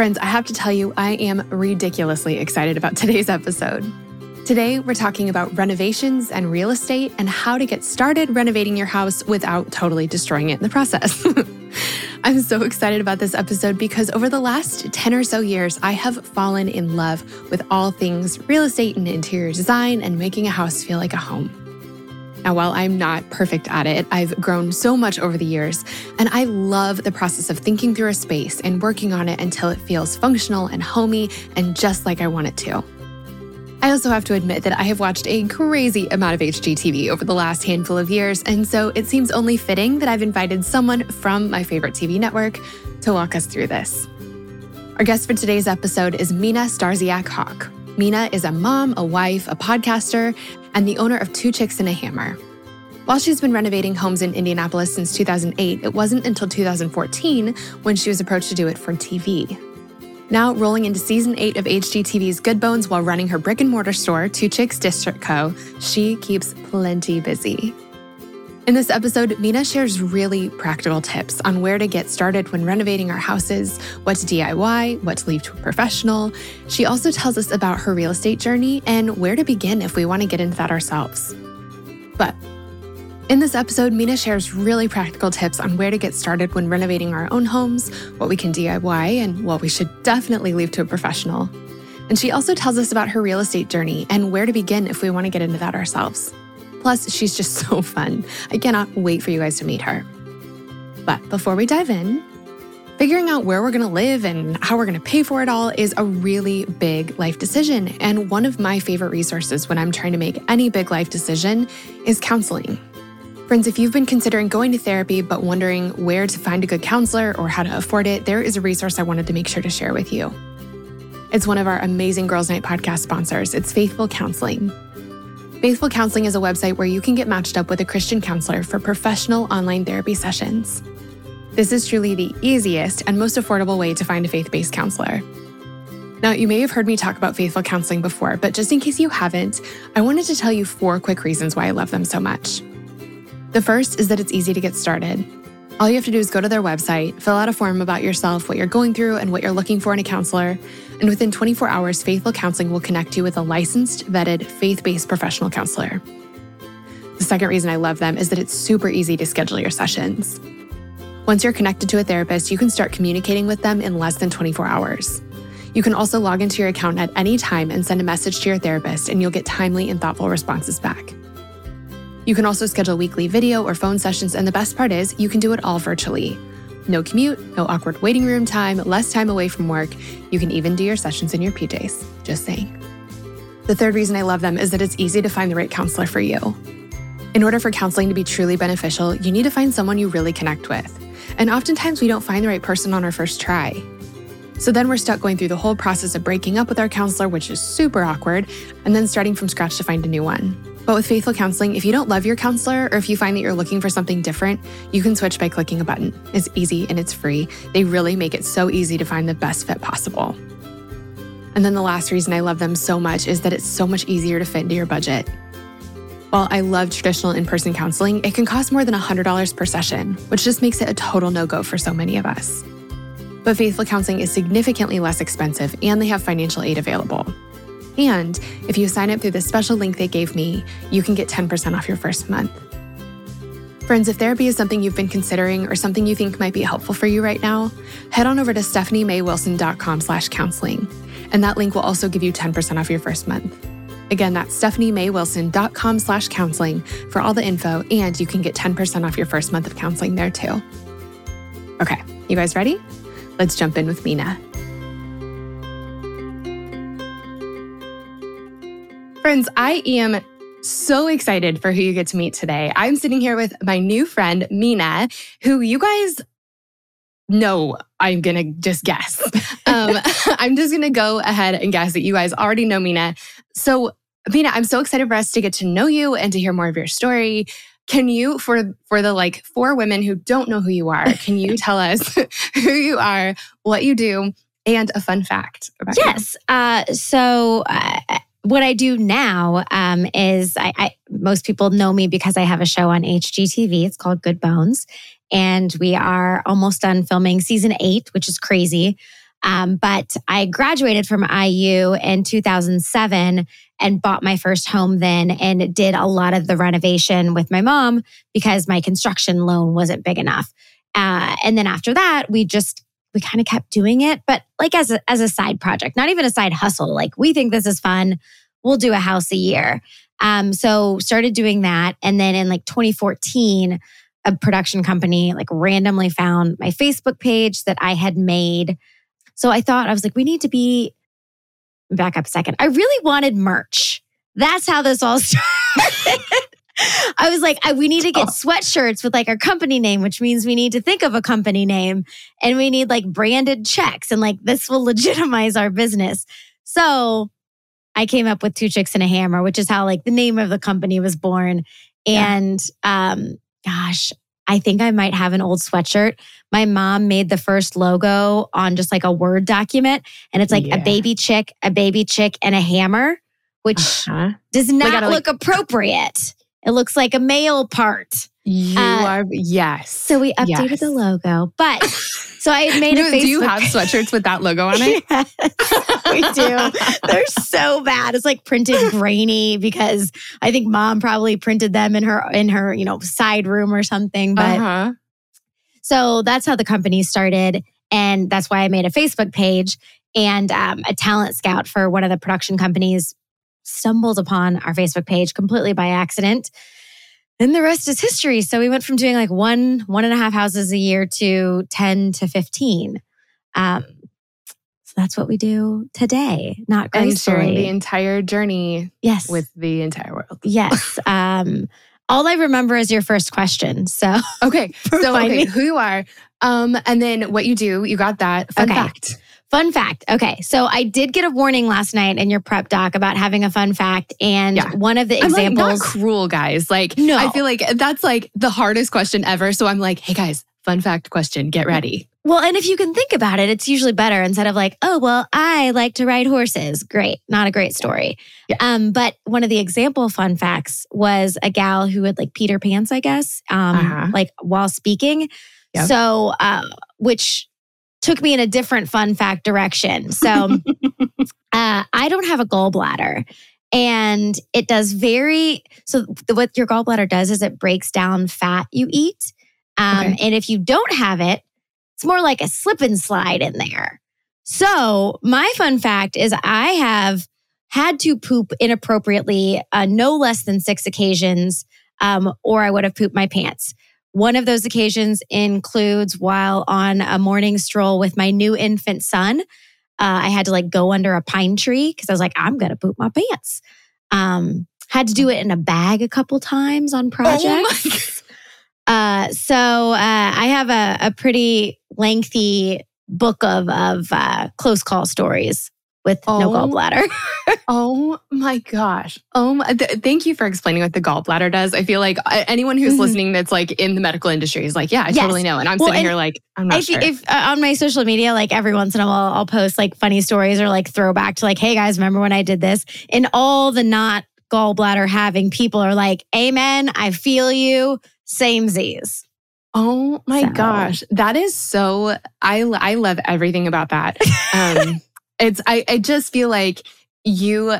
Friends, I have to tell you, I am ridiculously excited about today's episode. Today, we're talking about renovations and real estate and how to get started renovating your house without totally destroying it in the process. I'm so excited about this episode because over the last 10 or so years, I have fallen in love with all things real estate and interior design and making a house feel like a home. Now, while I'm not perfect at it, I've grown so much over the years, and I love the process of thinking through a space and working on it until it feels functional and homey and just like I want it to. I also have to admit that I have watched a crazy amount of HGTV over the last handful of years, and so it seems only fitting that I've invited someone from my favorite TV network to walk us through this. Our guest for today's episode is Mina Starsiak Hawk. Mina is a mom, a wife, a podcaster, and the owner of Two Chicks and a Hammer. While she's been renovating homes in Indianapolis since 2008, it wasn't until 2014 when she was approached to do it for TV. Now, rolling into season 8 of HGTV's Good Bones while running her brick and mortar store, Two Chicks District Co., she keeps plenty busy. In this episode, Mina shares really practical tips on where to get started when renovating our houses, what to DIY, what to leave to a professional. She also tells us about her real estate journey and where to begin if we want to get into that ourselves. But in this episode, Mina shares really practical tips on where to get started when renovating our own homes, what we can DIY, and what we should definitely leave to a professional. And she also tells us about her real estate journey and where to begin if we want to get into that ourselves. Plus, she's just so fun. I cannot wait for you guys to meet her. But before we dive in, figuring out where we're going to live and how we're going to pay for it all is a really big life decision. And one of my favorite resources when I'm trying to make any big life decision is counseling. Friends, if you've been considering going to therapy but wondering where to find a good counselor or how to afford it, there is a resource I wanted to make sure to share with you. It's one of our amazing Girls Night podcast sponsors. It's Faithful Counseling. Faithful Counseling is a website where you can get matched up with a Christian counselor for professional online therapy sessions. This is truly the easiest and most affordable way to find a faith based counselor. Now, you may have heard me talk about Faithful Counseling before, but just in case you haven't, I wanted to tell you four quick reasons why I love them so much. The first is that it's easy to get started. All you have to do is go to their website, fill out a form about yourself, what you're going through, and what you're looking for in a counselor. And within 24 hours, Faithful Counseling will connect you with a licensed, vetted, faith based professional counselor. The second reason I love them is that it's super easy to schedule your sessions. Once you're connected to a therapist, you can start communicating with them in less than 24 hours. You can also log into your account at any time and send a message to your therapist, and you'll get timely and thoughtful responses back. You can also schedule weekly video or phone sessions, and the best part is you can do it all virtually. No commute, no awkward waiting room time, less time away from work. You can even do your sessions in your PJs. Just saying. The third reason I love them is that it's easy to find the right counselor for you. In order for counseling to be truly beneficial, you need to find someone you really connect with. And oftentimes we don't find the right person on our first try. So then we're stuck going through the whole process of breaking up with our counselor, which is super awkward, and then starting from scratch to find a new one. But with Faithful Counseling, if you don't love your counselor or if you find that you're looking for something different, you can switch by clicking a button. It's easy and it's free. They really make it so easy to find the best fit possible. And then the last reason I love them so much is that it's so much easier to fit into your budget. While I love traditional in person counseling, it can cost more than $100 per session, which just makes it a total no go for so many of us. But Faithful Counseling is significantly less expensive and they have financial aid available. And if you sign up through the special link they gave me, you can get 10% off your first month. Friends, if therapy is something you've been considering or something you think might be helpful for you right now, head on over to stephaniemaywilson.com slash counseling. And that link will also give you 10% off your first month. Again, that's stephaniemaywilson.com slash counseling for all the info, and you can get 10% off your first month of counseling there too. Okay, you guys ready? Let's jump in with Mina. Friends, I am so excited for who you get to meet today. I'm sitting here with my new friend, Mina, who you guys no, I'm going to just guess. um, I'm just going to go ahead and guess that you guys already know Mina. So, Mina, I'm so excited for us to get to know you and to hear more of your story. Can you, for for the like four women who don't know who you are, can you tell us who you are, what you do, and a fun fact about yes. you? Yes. Uh, so. Uh, what I do now um, is I, I, most people know me because I have a show on HGTV. It's called Good Bones, and we are almost done filming season eight, which is crazy. Um, but I graduated from IU in 2007 and bought my first home then and did a lot of the renovation with my mom because my construction loan wasn't big enough. Uh, and then after that, we just we kind of kept doing it, but like as a, as a side project, not even a side hustle. Like we think this is fun. We'll do a house a year. Um, so started doing that. And then in like 2014, a production company like randomly found my Facebook page that I had made. So I thought, I was like, we need to be back up a second. I really wanted merch. That's how this all started. I was like, I, we need to get sweatshirts with like our company name, which means we need to think of a company name and we need like branded checks and like this will legitimize our business. So I came up with Two Chicks and a Hammer, which is how like the name of the company was born. And yeah. um, gosh, I think I might have an old sweatshirt. My mom made the first logo on just like a Word document, and it's like yeah. a baby chick, a baby chick, and a hammer, which uh-huh. does not gotta, look like- appropriate. It looks like a male part. You uh, are yes. So we updated yes. the logo, but so I made a Facebook. Do you have sweatshirts with that logo on it? yes, we do. They're so bad. It's like printed grainy because I think mom probably printed them in her in her you know side room or something. But uh-huh. so that's how the company started, and that's why I made a Facebook page and um, a talent scout for one of the production companies stumbled upon our Facebook page completely by accident. Then the rest is history. So we went from doing like one, one and a half houses a year to 10 to 15. Um, so that's what we do today, not gracefully. And sharing the entire journey yes. with the entire world. Yes. Um, all I remember is your first question. So okay, so okay, who you are, um, and then what you do. You got that. Fun okay. fact. Fun fact. Okay. So I did get a warning last night in your prep doc about having a fun fact. And yeah. one of the examples. I'm like, not cruel, guys. Like, no. I feel like that's like the hardest question ever. So I'm like, hey, guys, fun fact question, get ready. Well, and if you can think about it, it's usually better instead of like, oh, well, I like to ride horses. Great. Not a great story. Yeah. Um, but one of the example fun facts was a gal who had like Peter Pants, I guess, um, uh-huh. like while speaking. Yep. So, uh, which took me in a different fun fact direction. So uh, I don't have a gallbladder. And it does very, so what your gallbladder does is it breaks down fat you eat. Um, okay. And if you don't have it, it's more like a slip and slide in there. So my fun fact is I have had to poop inappropriately uh, no less than six occasions, um, or I would have pooped my pants. One of those occasions includes while on a morning stroll with my new infant son. Uh, I had to like go under a pine tree because I was like, I'm going to poop my pants. Um, had to do it in a bag a couple times on oh projects. Oh uh, so uh, I have a, a, pretty lengthy book of of uh, close call stories with oh, no gallbladder. oh my gosh. Oh, my, th- thank you for explaining what the gallbladder does. I feel like uh, anyone who's mm-hmm. listening that's like in the medical industry is like, yeah, I yes. totally know. And I'm well, sitting and here like, I'm not if, sure. If uh, on my social media, like every once in a while, I'll post like funny stories or like throwback to like, hey guys, remember when I did this? And all the not gallbladder having people are like, amen, I feel you, same Z's. Oh my so. gosh. That is so I I love everything about that. Um it's I, I just feel like you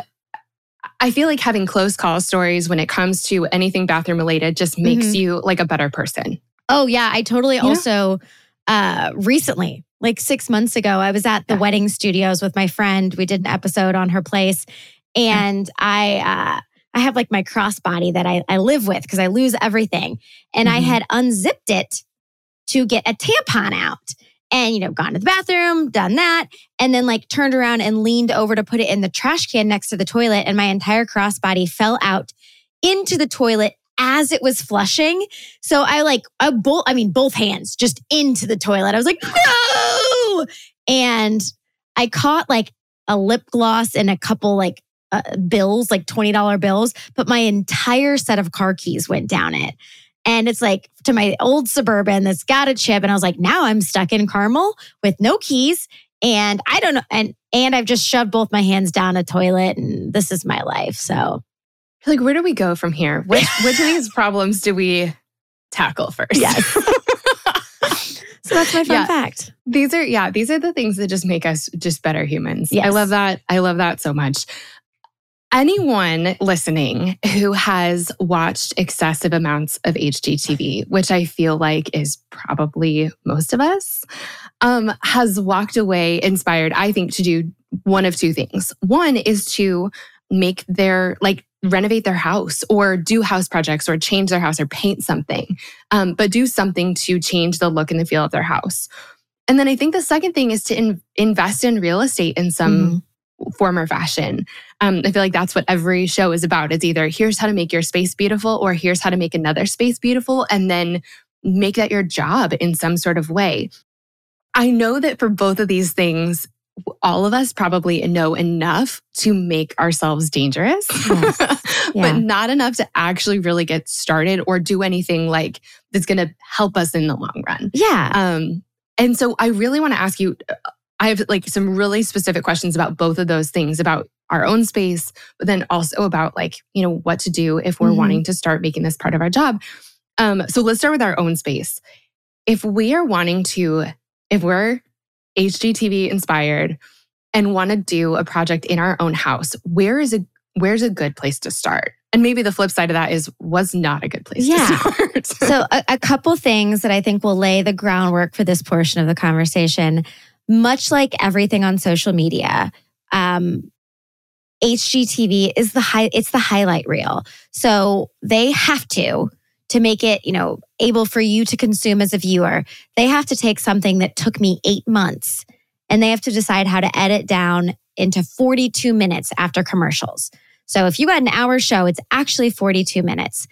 I feel like having close call stories when it comes to anything bathroom related just makes mm-hmm. you like a better person. Oh yeah, I totally yeah. also uh recently, like 6 months ago, I was at the yeah. wedding studios with my friend. We did an episode on her place and yeah. I uh I have like my crossbody that I, I live with because I lose everything. And mm-hmm. I had unzipped it to get a tampon out and you know gone to the bathroom done that and then like turned around and leaned over to put it in the trash can next to the toilet and my entire crossbody fell out into the toilet as it was flushing. So I like, I both, I mean, both hands just into the toilet. I was like, no. And I caught like a lip gloss and a couple like uh, bills, like $20 bills, but my entire set of car keys went down it. And it's like to my old suburban that's got a chip. And I was like, now I'm stuck in Carmel with no keys. And I don't know. And and I've just shoved both my hands down a toilet and this is my life. So like where do we go from here? Which which of these problems do we tackle first? Yes. so that's my fun yeah. fact. These are yeah, these are the things that just make us just better humans. Yes. I love that. I love that so much anyone listening who has watched excessive amounts of HGTV, which I feel like is probably most of us, um, has walked away inspired, I think, to do one of two things. One is to make their, like, renovate their house or do house projects or change their house or paint something, um, but do something to change the look and the feel of their house. And then I think the second thing is to in- invest in real estate in some mm form or fashion. Um, I feel like that's what every show is about. It's either here's how to make your space beautiful or here's how to make another space beautiful and then make that your job in some sort of way. I know that for both of these things, all of us probably know enough to make ourselves dangerous, yes. yeah. but not enough to actually really get started or do anything like that's going to help us in the long run. Yeah. Um, and so I really want to ask you I have like some really specific questions about both of those things about our own space, but then also about like, you know, what to do if we're mm-hmm. wanting to start making this part of our job. Um, so let's start with our own space. If we are wanting to, if we're HGTV inspired and want to do a project in our own house, where is a where's a good place to start? And maybe the flip side of that is was not a good place yeah. to start. so a, a couple things that I think will lay the groundwork for this portion of the conversation much like everything on social media, um, HGTV is the high, it's the highlight reel. So they have to, to make it, you know, able for you to consume as a viewer, they have to take something that took me eight months and they have to decide how to edit down into 42 minutes after commercials. So if you got an hour show, it's actually 42 minutes.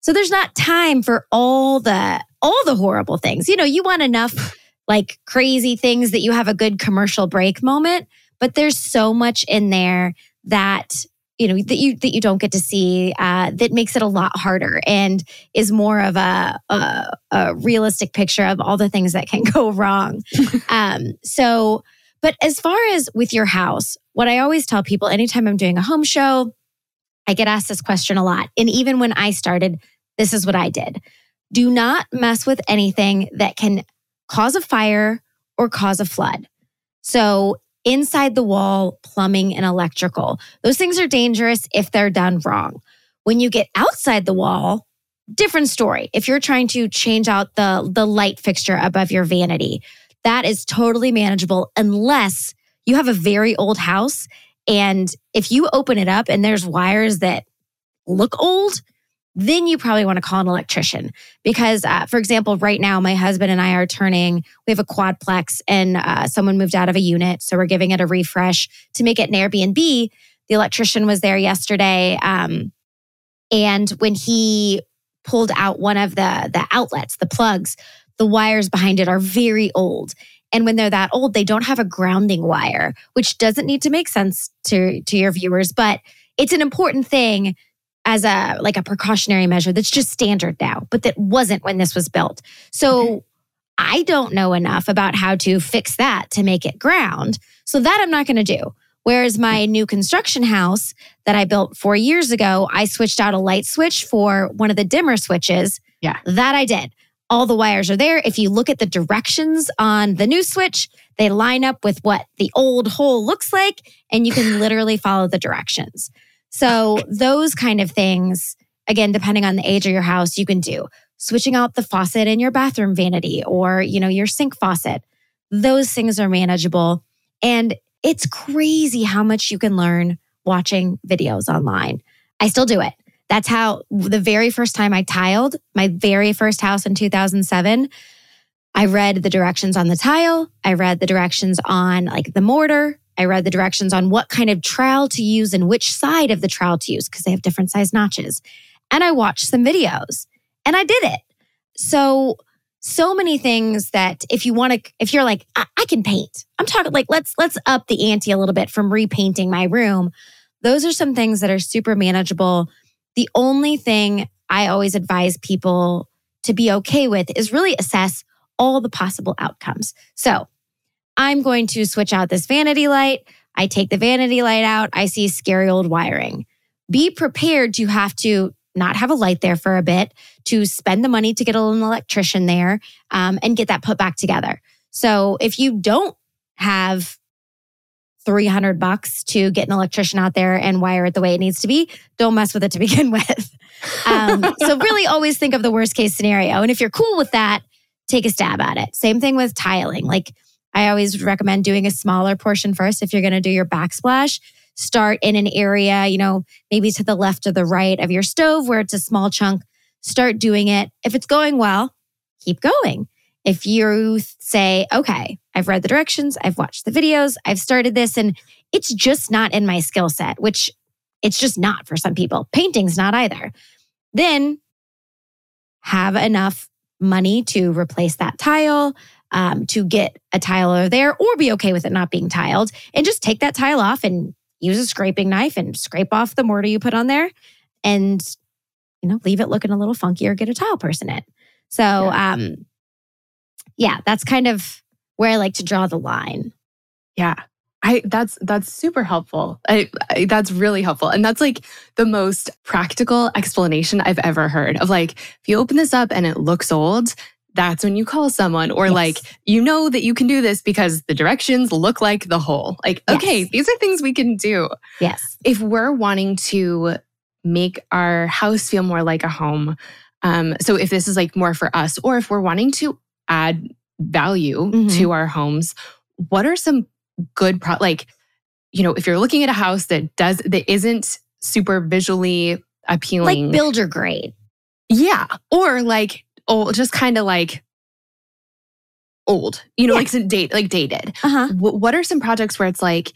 So there's not time for all the all the horrible things. You know, you want enough like crazy things that you have a good commercial break moment, but there's so much in there that you know that you that you don't get to see uh, that makes it a lot harder and is more of a, a, a realistic picture of all the things that can go wrong. um, so, but as far as with your house, what I always tell people anytime I'm doing a home show, I get asked this question a lot, and even when I started, this is what I did: do not mess with anything that can cause a fire or cause a flood. So, inside the wall, plumbing and electrical, those things are dangerous if they're done wrong. When you get outside the wall, different story. If you're trying to change out the, the light fixture above your vanity, that is totally manageable unless you have a very old house. And if you open it up and there's wires that look old, then you probably want to call an electrician because, uh, for example, right now my husband and I are turning. We have a quadplex, and uh, someone moved out of a unit, so we're giving it a refresh to make it an Airbnb. The electrician was there yesterday, um, and when he pulled out one of the the outlets, the plugs, the wires behind it are very old. And when they're that old, they don't have a grounding wire, which doesn't need to make sense to, to your viewers, but it's an important thing as a like a precautionary measure that's just standard now, but that wasn't when this was built. So okay. I don't know enough about how to fix that to make it ground. So that I'm not going to do. Whereas my new construction house that I built four years ago, I switched out a light switch for one of the dimmer switches. Yeah. That I did. All the wires are there. If you look at the directions on the new switch, they line up with what the old hole looks like, and you can literally follow the directions. So those kind of things, again, depending on the age of your house, you can do. Switching out the faucet in your bathroom vanity or, you know, your sink faucet. Those things are manageable. And it's crazy how much you can learn watching videos online. I still do it. That's how the very first time I tiled my very first house in 2007, I read the directions on the tile. I read the directions on like the mortar. I read the directions on what kind of trowel to use and which side of the trowel to use because they have different size notches. and I watched some videos and I did it. So, so many things that if you want to, if you're like, I, I can paint, I'm talking like, let's, let's up the ante a little bit from repainting my room. Those are some things that are super manageable. The only thing I always advise people to be okay with is really assess all the possible outcomes. So I'm going to switch out this vanity light. I take the vanity light out. I see scary old wiring. Be prepared to have to not have a light there for a bit, to spend the money to get an electrician there um, and get that put back together. So if you don't have 300 bucks to get an electrician out there and wire it the way it needs to be, don't mess with it to begin with. Um, so, really always think of the worst case scenario. And if you're cool with that, take a stab at it. Same thing with tiling. Like, I always recommend doing a smaller portion first if you're going to do your backsplash. Start in an area, you know, maybe to the left or the right of your stove where it's a small chunk. Start doing it. If it's going well, keep going. If you say, okay, I've read the directions, I've watched the videos, I've started this, and it's just not in my skill set, which it's just not for some people. Painting's not either. Then have enough money to replace that tile, um, to get a tiler there, or be okay with it not being tiled, and just take that tile off and use a scraping knife and scrape off the mortar you put on there, and you know leave it looking a little funky or get a tile person in. So, yeah. um, yeah, that's kind of where I like to draw the line. Yeah. I that's that's super helpful. I, I, that's really helpful, and that's like the most practical explanation I've ever heard of. Like, if you open this up and it looks old, that's when you call someone, or yes. like you know that you can do this because the directions look like the whole Like, yes. okay, these are things we can do. Yes. If we're wanting to make our house feel more like a home, um, so if this is like more for us, or if we're wanting to add value mm-hmm. to our homes, what are some good pro like you know if you're looking at a house that does that isn't super visually appealing like builder grade yeah or like oh just kind of like old you know yeah. like date like dated uh-huh. W- what are some projects where it's like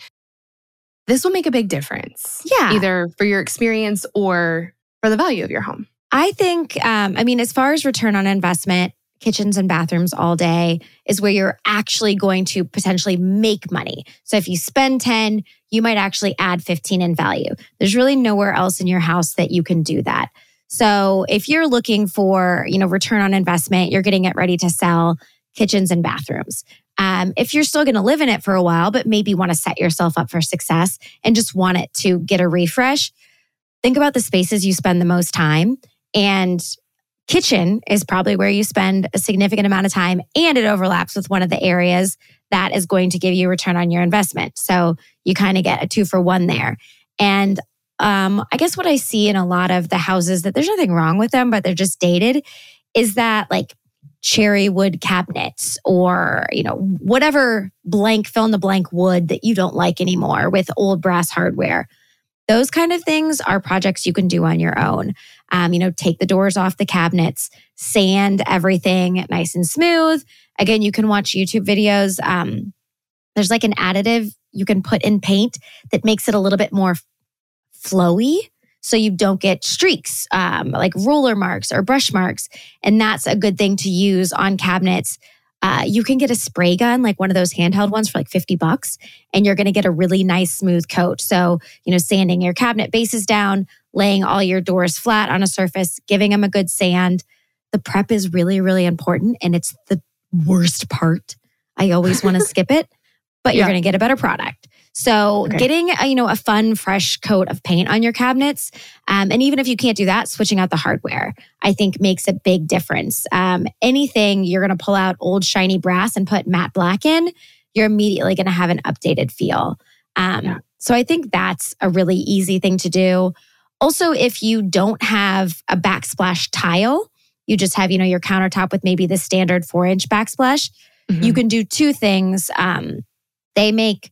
this will make a big difference yeah either for your experience or for the value of your home i think um, i mean as far as return on investment kitchens and bathrooms all day is where you're actually going to potentially make money. So if you spend 10, you might actually add 15 in value. There's really nowhere else in your house that you can do that. So if you're looking for, you know, return on investment, you're getting it ready to sell kitchens and bathrooms. Um, if you're still going to live in it for a while, but maybe want to set yourself up for success and just want it to get a refresh, think about the spaces you spend the most time and kitchen is probably where you spend a significant amount of time and it overlaps with one of the areas that is going to give you return on your investment. So you kind of get a two for one there. And um, I guess what I see in a lot of the houses that there's nothing wrong with them, but they're just dated, is that like cherry wood cabinets or you know whatever blank fill in the blank wood that you don't like anymore with old brass hardware those kind of things are projects you can do on your own. Um, you know, take the doors off the cabinets, sand everything nice and smooth. Again, you can watch YouTube videos. Um, there's like an additive you can put in paint that makes it a little bit more flowy so you don't get streaks um, like roller marks or brush marks. And that's a good thing to use on cabinets uh, you can get a spray gun, like one of those handheld ones for like 50 bucks, and you're going to get a really nice smooth coat. So, you know, sanding your cabinet bases down, laying all your doors flat on a surface, giving them a good sand. The prep is really, really important. And it's the worst part. I always want to skip it, but you're going to get a better product. So okay. getting a, you know a fun fresh coat of paint on your cabinets, um, and even if you can't do that, switching out the hardware, I think makes a big difference. Um, anything you're going to pull out old shiny brass and put matte black in, you're immediately going to have an updated feel. Um, yeah. So I think that's a really easy thing to do. Also, if you don't have a backsplash tile, you just have you know your countertop with maybe the standard four inch backsplash. Mm-hmm. You can do two things. Um, they make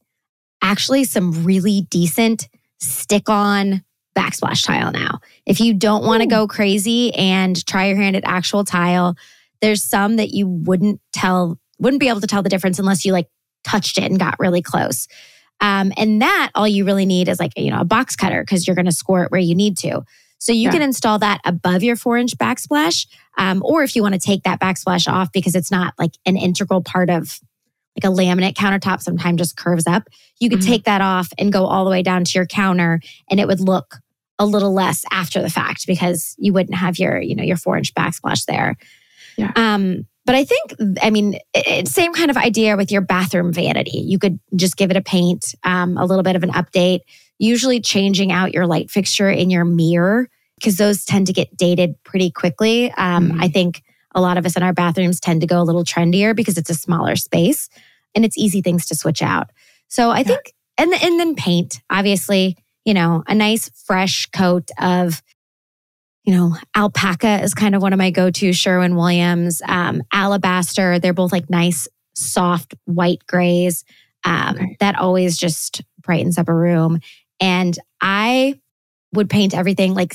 actually some really decent stick on backsplash tile now. If you don't want to go crazy and try your hand at actual tile, there's some that you wouldn't tell, wouldn't be able to tell the difference unless you like touched it and got really close. Um, and that all you really need is like you know a box cutter because you're going to score it where you need to. So you yeah. can install that above your four inch backsplash. Um, or if you want to take that backsplash off because it's not like an integral part of like a laminate countertop, sometimes just curves up. You could mm-hmm. take that off and go all the way down to your counter and it would look a little less after the fact because you wouldn't have your, you know, your four inch backsplash there. Yeah. Um, but I think, I mean, it, same kind of idea with your bathroom vanity. You could just give it a paint, um, a little bit of an update, usually changing out your light fixture in your mirror because those tend to get dated pretty quickly. Um, mm-hmm. I think a lot of us in our bathrooms tend to go a little trendier because it's a smaller space and it's easy things to switch out. So I yeah. think, and, and then paint, obviously, you know, a nice fresh coat of you know, alpaca is kind of one of my go to Sherwin Williams, um, alabaster. They're both like nice, soft white grays. Um. That always just brightens up a room. And I would paint everything like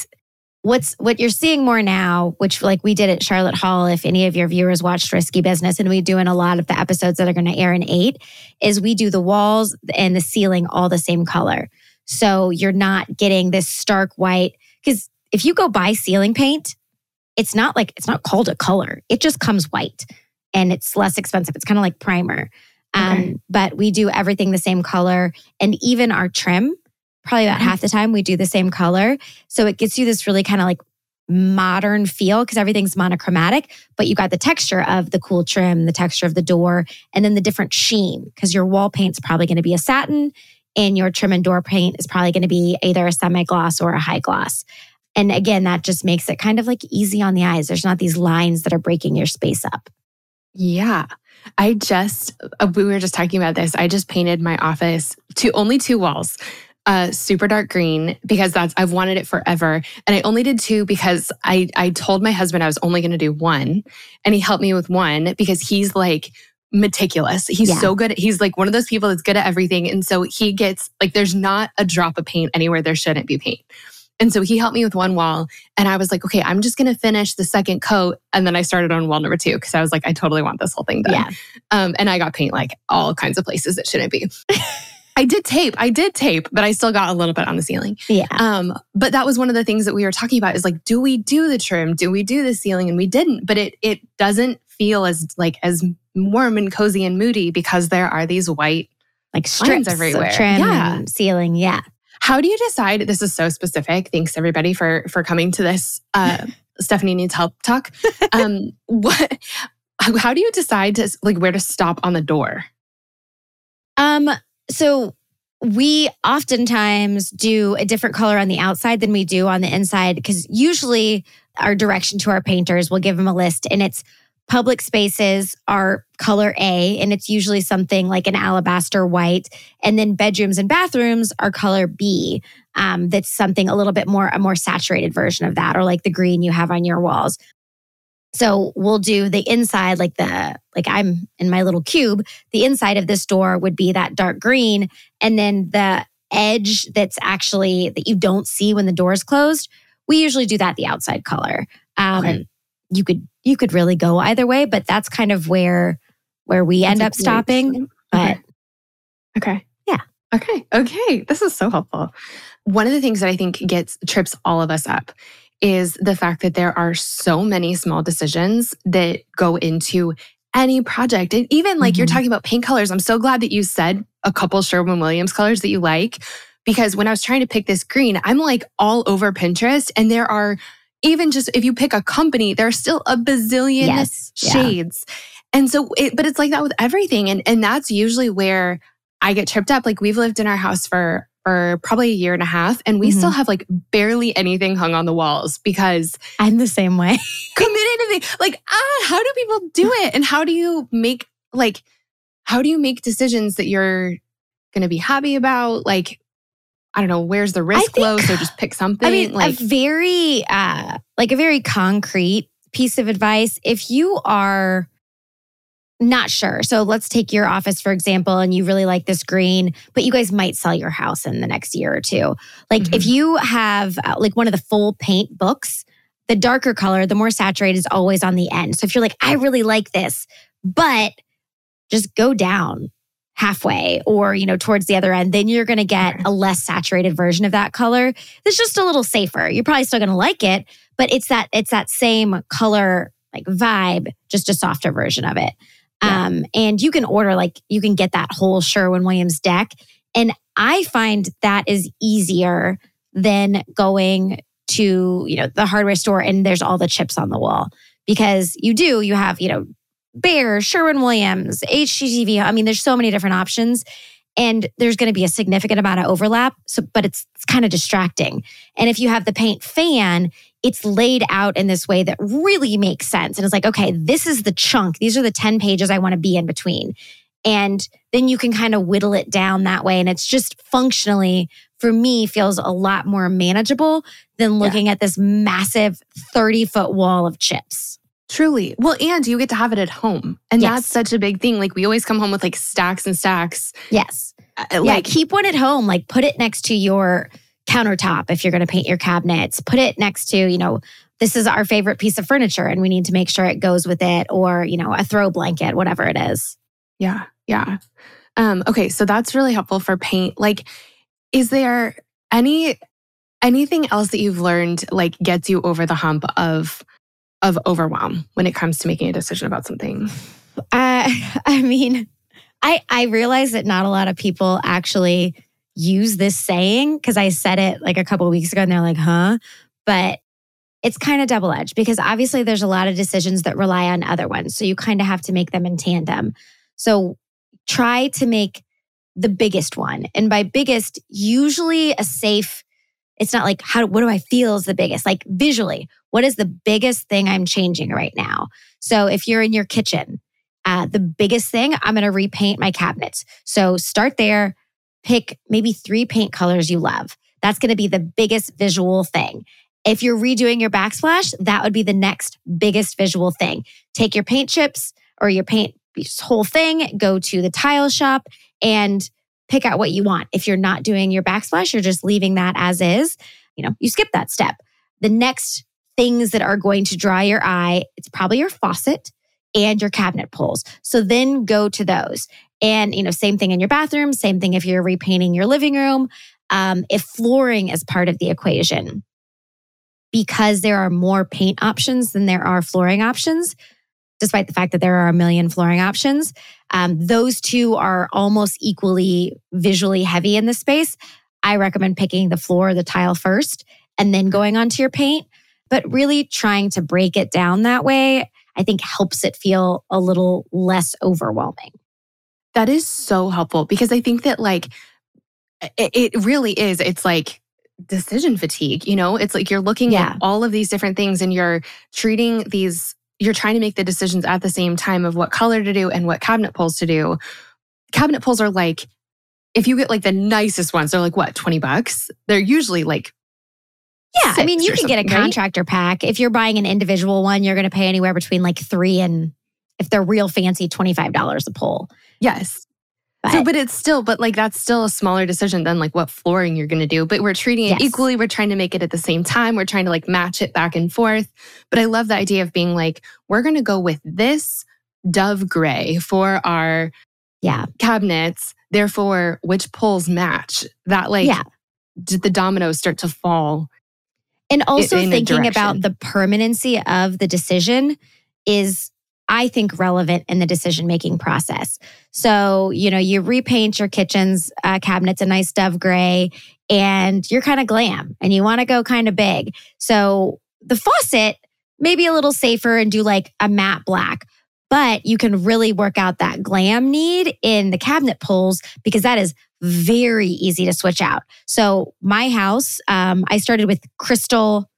what's what you're seeing more now, which like we did at Charlotte Hall. If any of your viewers watched Risky Business, and we do in a lot of the episodes that are going to air in eight, is we do the walls and the ceiling all the same color. So you're not getting this stark white because if you go buy ceiling paint, it's not like it's not called a color. It just comes white and it's less expensive. It's kind of like primer. Um, okay. but we do everything the same color. And even our trim, probably about half the time, we do the same color. So it gets you this really kind of like modern feel because everything's monochromatic, but you got the texture of the cool trim, the texture of the door, and then the different sheen because your wall paint's probably going to be a satin and your trim and door paint is probably going to be either a semi gloss or a high gloss. And again, that just makes it kind of like easy on the eyes. There's not these lines that are breaking your space up. Yeah. I just, uh, we were just talking about this. I just painted my office to only two walls, uh, super dark green because that's, I've wanted it forever. And I only did two because I, I told my husband I was only going to do one and he helped me with one because he's like, meticulous. He's yeah. so good. At, he's like one of those people that's good at everything. And so he gets like, there's not a drop of paint anywhere there shouldn't be paint. And so he helped me with one wall. And I was like, okay, I'm just going to finish the second coat. And then I started on wall number two because I was like, I totally want this whole thing done. Yeah. Um, and I got paint like all kinds of places it shouldn't be. I did tape. I did tape, but I still got a little bit on the ceiling. Yeah. Um, but that was one of the things that we were talking about is like, do we do the trim? Do we do the ceiling? And we didn't, but it it doesn't feel as like as warm and cozy and moody because there are these white like strips everywhere. trim yeah. ceiling. Yeah. How do you decide? This is so specific. Thanks everybody for for coming to this. Uh, Stephanie needs help talk. Um, what? How do you decide to like where to stop on the door? Um. So we oftentimes do a different color on the outside than we do on the inside because usually our direction to our painters will give them a list and it's Public spaces are color A, and it's usually something like an alabaster white. And then bedrooms and bathrooms are color B. Um, that's something a little bit more, a more saturated version of that, or like the green you have on your walls. So we'll do the inside, like the, like I'm in my little cube, the inside of this door would be that dark green. And then the edge that's actually that you don't see when the door is closed, we usually do that the outside color. Um, okay. You could you could really go either way, but that's kind of where where we that's end up stopping. But okay. Yeah. Okay. Okay. This is so helpful. One of the things that I think gets trips all of us up is the fact that there are so many small decisions that go into any project. And even like mm-hmm. you're talking about paint colors, I'm so glad that you said a couple Sherwin Williams colors that you like. Because when I was trying to pick this green, I'm like all over Pinterest and there are even just if you pick a company, there's still a bazillion yes. shades. Yeah. And so, it, but it's like that with everything. And, and that's usually where I get tripped up. Like we've lived in our house for, for probably a year and a half and we mm-hmm. still have like barely anything hung on the walls because I'm the same way. committed to the, like, ah, how do people do it? And how do you make like, how do you make decisions that you're going to be happy about? Like, I don't know, where's the risk think, low? So just pick something. I mean, like a very uh like a very concrete piece of advice. If you are not sure. So let's take your office, for example, and you really like this green, but you guys might sell your house in the next year or two. Like mm-hmm. if you have uh, like one of the full paint books, the darker color, the more saturated is always on the end. So if you're like, I really like this, but just go down halfway or you know towards the other end then you're going to get a less saturated version of that color that's just a little safer you're probably still going to like it but it's that it's that same color like vibe just a softer version of it yeah. um and you can order like you can get that whole sherwin williams deck and i find that is easier than going to you know the hardware store and there's all the chips on the wall because you do you have you know Behr, Sherwin Williams, HGTV. I mean, there's so many different options. And there's going to be a significant amount of overlap. So, but it's, it's kind of distracting. And if you have the paint fan, it's laid out in this way that really makes sense. And it's like, okay, this is the chunk. These are the 10 pages I want to be in between. And then you can kind of whittle it down that way. And it's just functionally, for me, feels a lot more manageable than looking yeah. at this massive 30 foot wall of chips. Truly. Well, and you get to have it at home. And yes. that's such a big thing. Like we always come home with like stacks and stacks. Yes. Uh, like yeah, keep one at home. Like put it next to your countertop if you're going to paint your cabinets. Put it next to, you know, this is our favorite piece of furniture and we need to make sure it goes with it or, you know, a throw blanket, whatever it is. Yeah. Yeah. Um okay, so that's really helpful for paint. Like is there any anything else that you've learned like gets you over the hump of of overwhelm when it comes to making a decision about something? Uh, I mean, I I realize that not a lot of people actually use this saying because I said it like a couple weeks ago and they're like, "Huh?" But it's kind of double edged because obviously there's a lot of decisions that rely on other ones. So you kind of have to make them in tandem. So try to make the biggest one. And by biggest, usually a safe it's not like how what do I feel is the biggest? Like visually, what is the biggest thing I'm changing right now? So if you're in your kitchen, uh, the biggest thing I'm going to repaint my cabinets. So start there, pick maybe three paint colors you love. That's going to be the biggest visual thing. If you're redoing your backsplash, that would be the next biggest visual thing. Take your paint chips or your paint whole thing, go to the tile shop and pick out what you want. If you're not doing your backsplash, you're just leaving that as is, you know, you skip that step. The next things that are going to dry your eye, it's probably your faucet and your cabinet pulls. So then go to those. And, you know, same thing in your bathroom, same thing if you're repainting your living room. Um, if flooring is part of the equation, because there are more paint options than there are flooring options, despite the fact that there are a million flooring options. Um, those two are almost equally visually heavy in the space. I recommend picking the floor, the tile first, and then going on to your paint. But really trying to break it down that way, I think helps it feel a little less overwhelming. That is so helpful because I think that, like, it, it really is. It's like decision fatigue, you know? It's like you're looking yeah. at all of these different things and you're treating these you're trying to make the decisions at the same time of what color to do and what cabinet pulls to do. Cabinet pulls are like, if you get like the nicest ones, they're like what, 20 bucks? They're usually like yeah, I mean, you can get a contractor right? pack. If you're buying an individual one, you're going to pay anywhere between like three and, if they're real fancy, $25 a pull. Yes. But, so, but it's still, but like that's still a smaller decision than like what flooring you're going to do. But we're treating it yes. equally. We're trying to make it at the same time. We're trying to like match it back and forth. But I love the idea of being like, we're going to go with this dove gray for our yeah cabinets. Therefore, which pulls match that like yeah. the dominoes start to fall. And also thinking about the permanency of the decision is I think, relevant in the decision making process. So, you know, you repaint your kitchen's uh, cabinets a nice dove gray and you're kind of glam and you want to go kind of big. So, the faucet, maybe a little safer and do like a matte black, but you can really work out that glam need in the cabinet pulls because that is very easy to switch out. So, my house, um, I started with crystal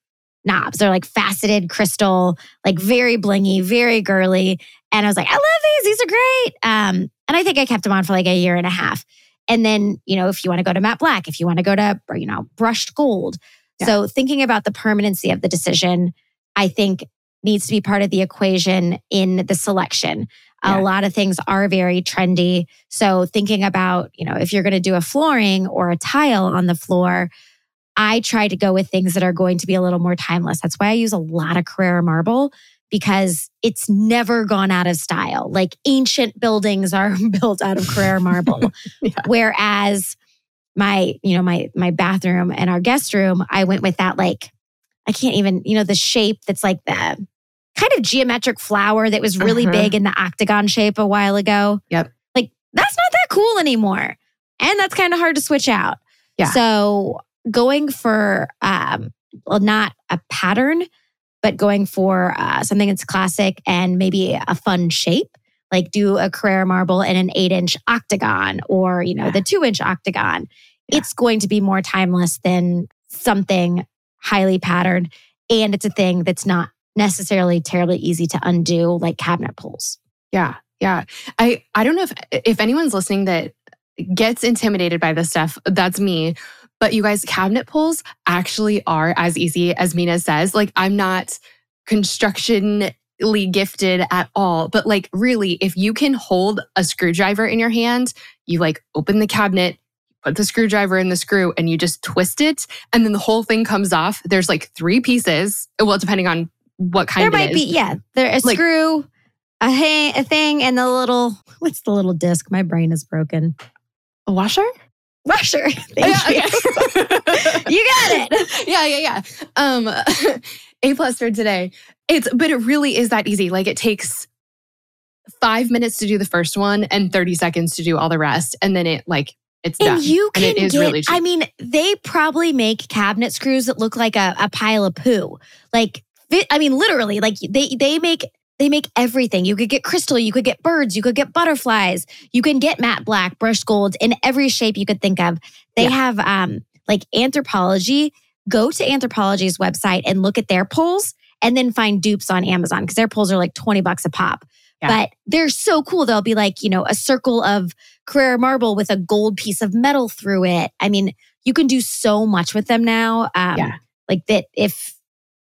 knobs. They're like faceted crystal, like very blingy, very girly. And I was like, I love these. These are great. Um, and I think I kept them on for like a year and a half. And then, you know, if you want to go to matte black, if you want to go to, you know, brushed gold. Yeah. So thinking about the permanency of the decision, I think needs to be part of the equation in the selection. Yeah. A lot of things are very trendy. So thinking about, you know, if you're going to do a flooring or a tile on the floor, I try to go with things that are going to be a little more timeless. That's why I use a lot of Carrara marble because it's never gone out of style. Like ancient buildings are built out of Carrara marble. yeah. Whereas my, you know, my my bathroom and our guest room, I went with that like I can't even, you know, the shape that's like the kind of geometric flower that was really uh-huh. big in the octagon shape a while ago. Yep. Like that's not that cool anymore. And that's kind of hard to switch out. Yeah. So going for um well, not a pattern, but going for uh, something that's classic and maybe a fun shape, like do a Carrara marble in an eight inch octagon or, you know, yeah. the two inch octagon. Yeah. It's going to be more timeless than something highly patterned. And it's a thing that's not necessarily terribly easy to undo, like cabinet pulls. Yeah. Yeah. I, I don't know if, if anyone's listening that gets intimidated by this stuff, that's me. But you guys, cabinet pulls actually are as easy as Mina says. Like, I'm not constructionally gifted at all. But like, really, if you can hold a screwdriver in your hand, you like open the cabinet, put the screwdriver in the screw, and you just twist it, and then the whole thing comes off. There's like three pieces. Well, depending on what kind there might be, yeah. There a like, screw, a, ha- a thing, and the little what's the little disc? My brain is broken. A washer? Washer. Thank yeah, you. Okay. you got it. Yeah, yeah, yeah. Um, a plus for today. It's but it really is that easy. Like it takes five minutes to do the first one and 30 seconds to do all the rest. And then it like it's and done. you can and it is get, really cheap. I mean, they probably make cabinet screws that look like a, a pile of poo. Like I mean, literally, like they they make they make everything. You could get crystal, you could get birds, you could get butterflies, you can get matte black, brushed gold in every shape you could think of. They yeah. have um like Anthropologie. Go to Anthropologie's website and look at their pulls and then find dupes on Amazon because their pulls are like 20 bucks a pop. Yeah. But they're so cool. They'll be like, you know, a circle of Carrara marble with a gold piece of metal through it. I mean, you can do so much with them now. Um, yeah. Like that, if,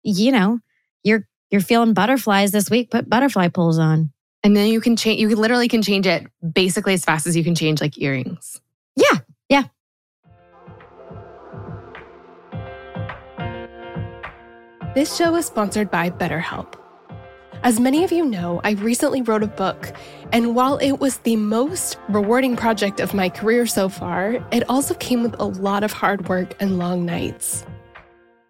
you know, you're you're feeling butterflies this week, put butterfly pulls on. And then you can change, you literally can change it basically as fast as you can change like earrings. Yeah. Yeah. This show is sponsored by BetterHelp. As many of you know, I recently wrote a book, and while it was the most rewarding project of my career so far, it also came with a lot of hard work and long nights.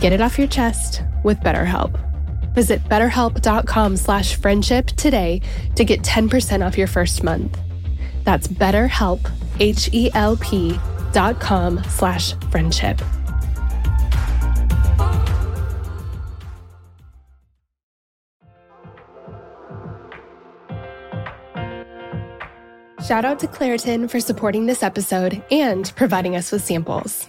Get it off your chest with BetterHelp. Visit betterhelp.com slash friendship today to get 10% off your first month. That's betterhelp, H-E-L-P dot com slash friendship. Shout out to Claritin for supporting this episode and providing us with samples.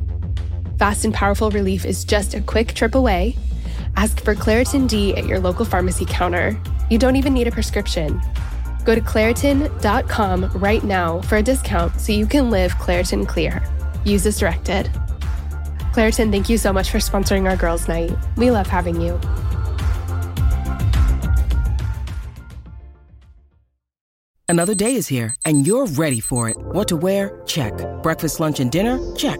Fast and powerful relief is just a quick trip away. Ask for Claritin D at your local pharmacy counter. You don't even need a prescription. Go to Claritin.com right now for a discount so you can live Claritin Clear. Use as directed. Claritin, thank you so much for sponsoring our girls' night. We love having you. Another day is here, and you're ready for it. What to wear? Check. Breakfast, lunch, and dinner? Check.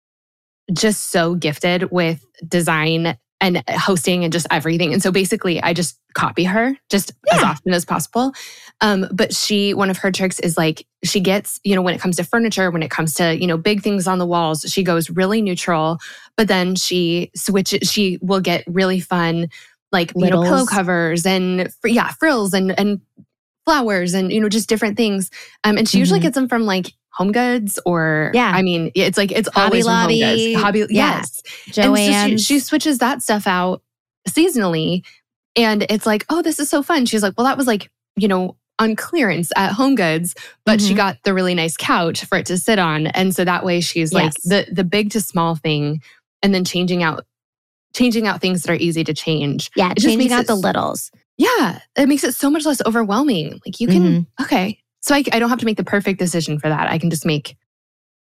just so gifted with design and hosting and just everything. And so basically I just copy her just yeah. as often as possible. Um, but she, one of her tricks is like she gets, you know, when it comes to furniture, when it comes to, you know, big things on the walls, she goes really neutral, but then she switches, she will get really fun, like, Littles. you know, pillow covers and yeah, frills and, and flowers and, you know, just different things. Um, and she mm-hmm. usually gets them from like Home Goods or yeah, I mean, it's like it's Hobby always Lobby, Home Goods. Hobby, yeah. yes, Joann's. So she, she switches that stuff out seasonally, and it's like, oh, this is so fun. She's like, well, that was like you know on clearance at Home Goods, but mm-hmm. she got the really nice couch for it to sit on, and so that way she's yes. like the the big to small thing, and then changing out changing out things that are easy to change. Yeah, it changing out the littles. Yeah, it makes it so much less overwhelming. Like you can, mm-hmm. okay, so I, I don't have to make the perfect decision for that. I can just make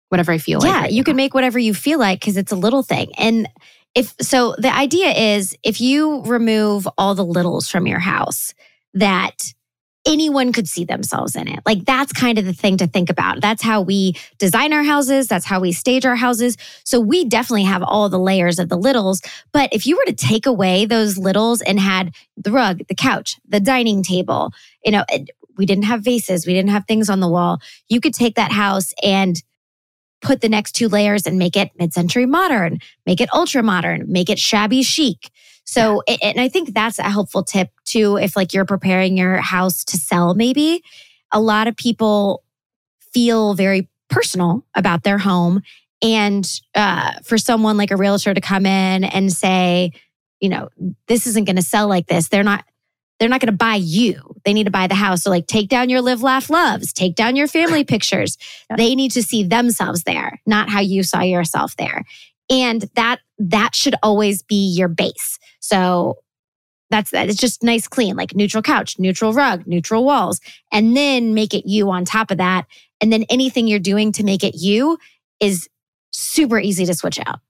whatever I feel yeah, like. Yeah, right you now. can make whatever you feel like because it's a little thing. And if so, the idea is if you remove all the littles from your house, that anyone could see themselves in it. Like that's kind of the thing to think about. That's how we design our houses, that's how we stage our houses. So we definitely have all the layers of the littles, but if you were to take away those littles and had the rug, the couch, the dining table, you know, we didn't have vases, we didn't have things on the wall. You could take that house and put the next two layers and make it mid-century modern, make it ultra modern, make it shabby chic. So, yeah. and I think that's a helpful tip too if like you're preparing your house to sell maybe. A lot of people feel very personal about their home and uh, for someone like a realtor to come in and say, you know, this isn't going to sell like this, they're not they're not going to buy you. They need to buy the house. So, like, take down your live, laugh, loves, take down your family pictures. They need to see themselves there, not how you saw yourself there. And that that should always be your base. So that's that. It's just nice, clean, like neutral couch, neutral rug, neutral walls, and then make it you on top of that. And then anything you're doing to make it you is super easy to switch out.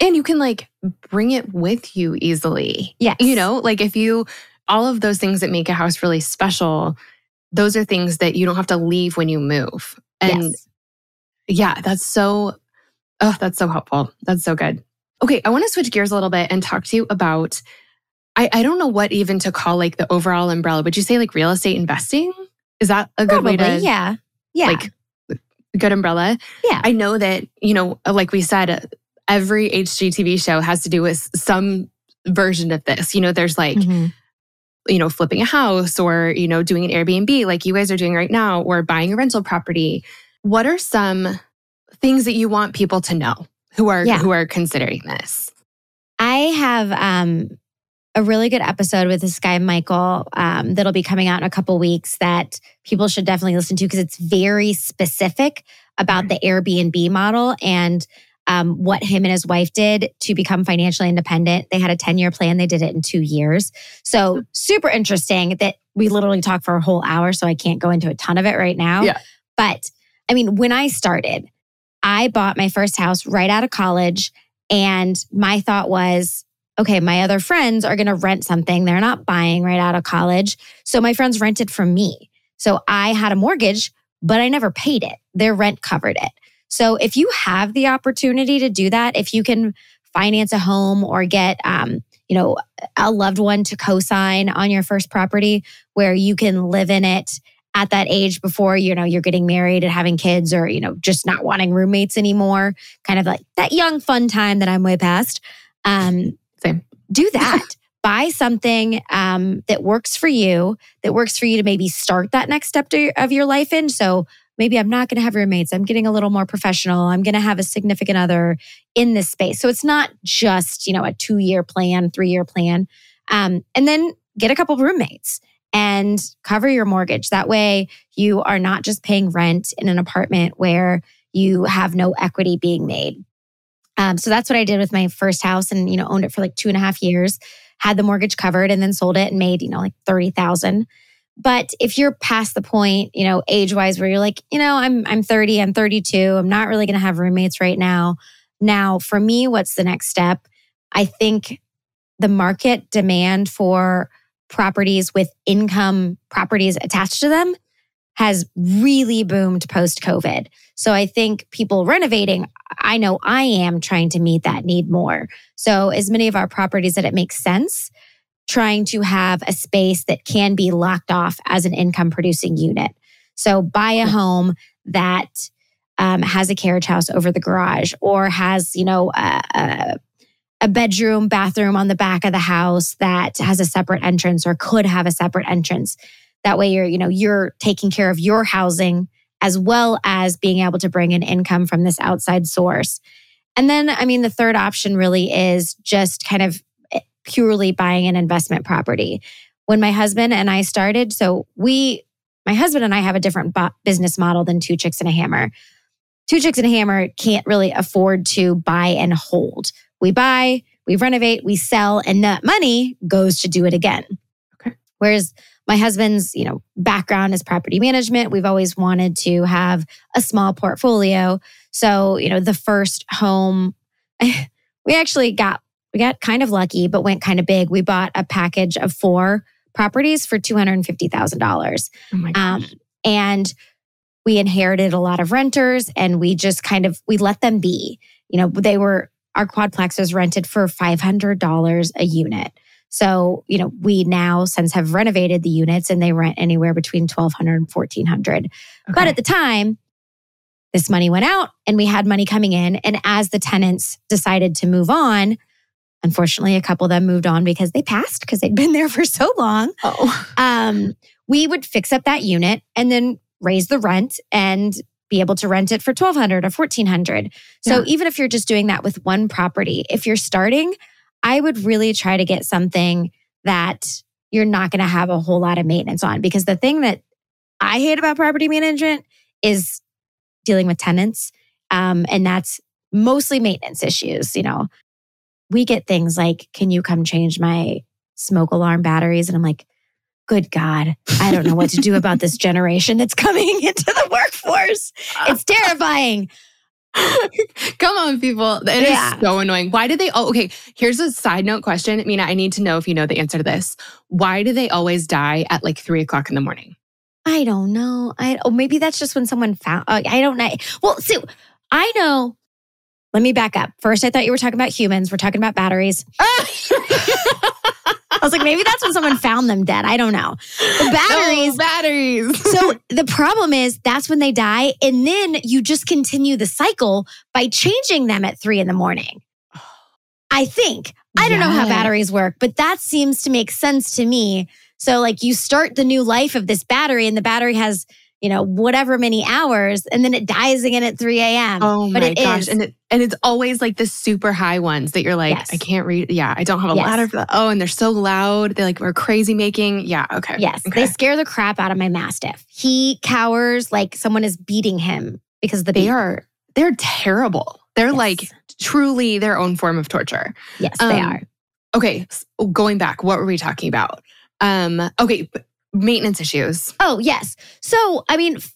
And you can like bring it with you easily. Yeah. You know, like if you all of those things that make a house really special, those are things that you don't have to leave when you move. And yes. yeah, that's so, oh, that's so helpful. That's so good. Okay, I want to switch gears a little bit and talk to you about I, I don't know what even to call like the overall umbrella. Would you say like real estate investing? Is that a good Probably, way to yeah. Yeah. like good umbrella? Yeah. I know that, you know, like we said, every HGTV show has to do with some version of this. You know, there's like, Mhm. You know, flipping a house or, you know, doing an Airbnb like you guys are doing right now or buying a rental property. What are some things that you want people to know who are Yeah. who are considering this? I have um, a really good episode with this guy, Michael, um, that'll be coming out in a couple weeks that people should definitely listen to because it's very specific about the Airbnb model and um, what him and his wife did to become financially independent. They had a 10 year plan, they did it in two years. So, super interesting that we literally talked for a whole hour. So, I can't go into a ton of it right now. Yeah. But I mean, when I started, I bought my first house right out of college. And my thought was, okay, my other friends are going to rent something. They're not buying right out of college. So my friends rented from me. So I had a mortgage, but I never paid it. Their rent covered it. So if you have the opportunity to do that, if you can finance a home or get, um, you know, a loved one to co-sign on your first property where you can live in it at that age before you know you're getting married and having kids or you know just not wanting roommates anymore kind of like that young fun time that i'm way past um Same. do that buy something um, that works for you that works for you to maybe start that next step to, of your life in so maybe i'm not going to have roommates i'm getting a little more professional i'm going to have a significant other in this space so it's not just you know a two year plan three year plan um, and then get a couple roommates and cover your mortgage. That way, you are not just paying rent in an apartment where you have no equity being made. Um, so that's what I did with my first house, and you know, owned it for like two and a half years. Had the mortgage covered, and then sold it and made you know like thirty thousand. But if you're past the point, you know, age wise, where you're like, you know, I'm I'm 30, I'm 32, I'm not really going to have roommates right now. Now, for me, what's the next step? I think the market demand for properties with income properties attached to them has really boomed post COVID. So I think people renovating, I know I am trying to meet that need more. So, as many of our properties that it makes sense, trying to have a space that can be locked off as an income producing unit. So, buy a home that um, has a carriage house over the garage or has, you know, a, a a bedroom, bathroom on the back of the house that has a separate entrance or could have a separate entrance. That way you're, you know, you're taking care of your housing as well as being able to bring in income from this outside source. And then, I mean, the third option really is just kind of purely buying an investment property. When my husband and I started, so we, my husband and I have a different bu- business model than Two Chicks and a Hammer. Two Chicks and a Hammer can't really afford to buy and hold. We buy, we renovate, we sell, and that money goes to do it again. Okay. Whereas my husband's, you know, background is property management. We've always wanted to have a small portfolio. So, you know, the first home, we actually got we got kind of lucky, but went kind of big. We bought a package of four properties for two hundred and fifty thousand dollars. Oh my gosh. Um, and we inherited a lot of renters and we just kind of we let them be you know they were our quadplex was rented for $500 a unit so you know we now since have renovated the units and they rent anywhere between 1200 and 1400 but at the time this money went out and we had money coming in and as the tenants decided to move on unfortunately a couple of them moved on because they passed because they'd been there for so long oh. um, we would fix up that unit and then raise the rent and be able to rent it for 1200 or 1400 so Yeah. even if you're just doing that with one property if you're starting i would really try to get something that you're not going to have a whole lot of maintenance on because the thing that i hate about property management is dealing with tenants um, and that's mostly maintenance issues you know we get things like can you come change my smoke alarm batteries and i'm like good God, I don't know what to do about this generation that's coming into the workforce. It's terrifying. Come on, people. It is Yeah. so annoying. Why do they? Oh, okay. Here's a side note question. Mina, I need to know if you know the answer to this. Why do they always die at like three o'clock in the morning? I don't know. I oh maybe that's just when someone found. Uh, I don't know. Well, so I know. Let me back up. First, I thought you were talking about humans. We're talking about batteries. I was like, maybe that's when someone found them dead. I don't know. The batteries. No, batteries. so the problem is that's when they die. And then you just continue the cycle by changing them at three in the morning. I think. I don't know how batteries work, but that seems to make sense to me. So, like, you start the new life of this battery, and the battery has, you know, whatever many hours, and then it dies again at 3 a.m. Oh but my it gosh. is. And it, and it's always like the super high ones that you're like, Yes. I can't read. Yeah, I don't have a Yes. ladder for that. Oh, and they're so loud. They like are crazy making. Yeah. Okay. Yes, Okay. they scare the crap out of my mastiff. He cowers like someone is beating him because of the They beat. are they're terrible. They're Yes. like truly their own form of torture. Yes, they Um, are. Okay, going back, what were we talking about? Um, okay, maintenance issues. Oh, yes. So, I mean, f-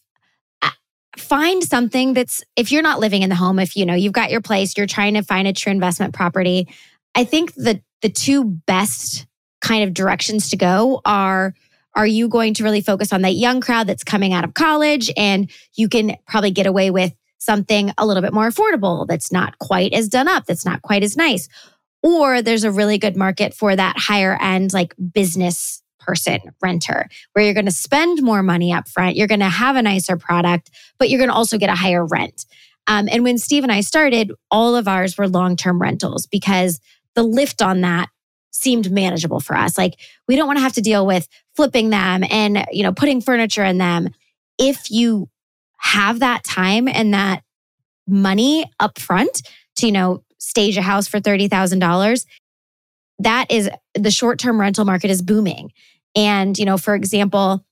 uh, find something that's if you're not living in the home, if you know you've got your place, you're trying to find a true investment property. I think the the two best kind of directions to go are are you going to really focus on that young crowd that's coming out of college and you can probably get away with something a little bit more affordable that's not quite as done up, that's not quite as nice. Or there's a really good market for that higher end like business person renter where you're going to spend more money up front, you're going to have a nicer product, but you're going to also get a higher rent. Um, and when Steve and I started, all of ours were long term rentals because the lift on that seemed manageable for us. Like we don't want to have to deal with flipping them and you know putting furniture in them. If you have that time and that money up front to you know stage a house for thirty thousand dollars, that is the short term rental market is booming. And, you know, for example,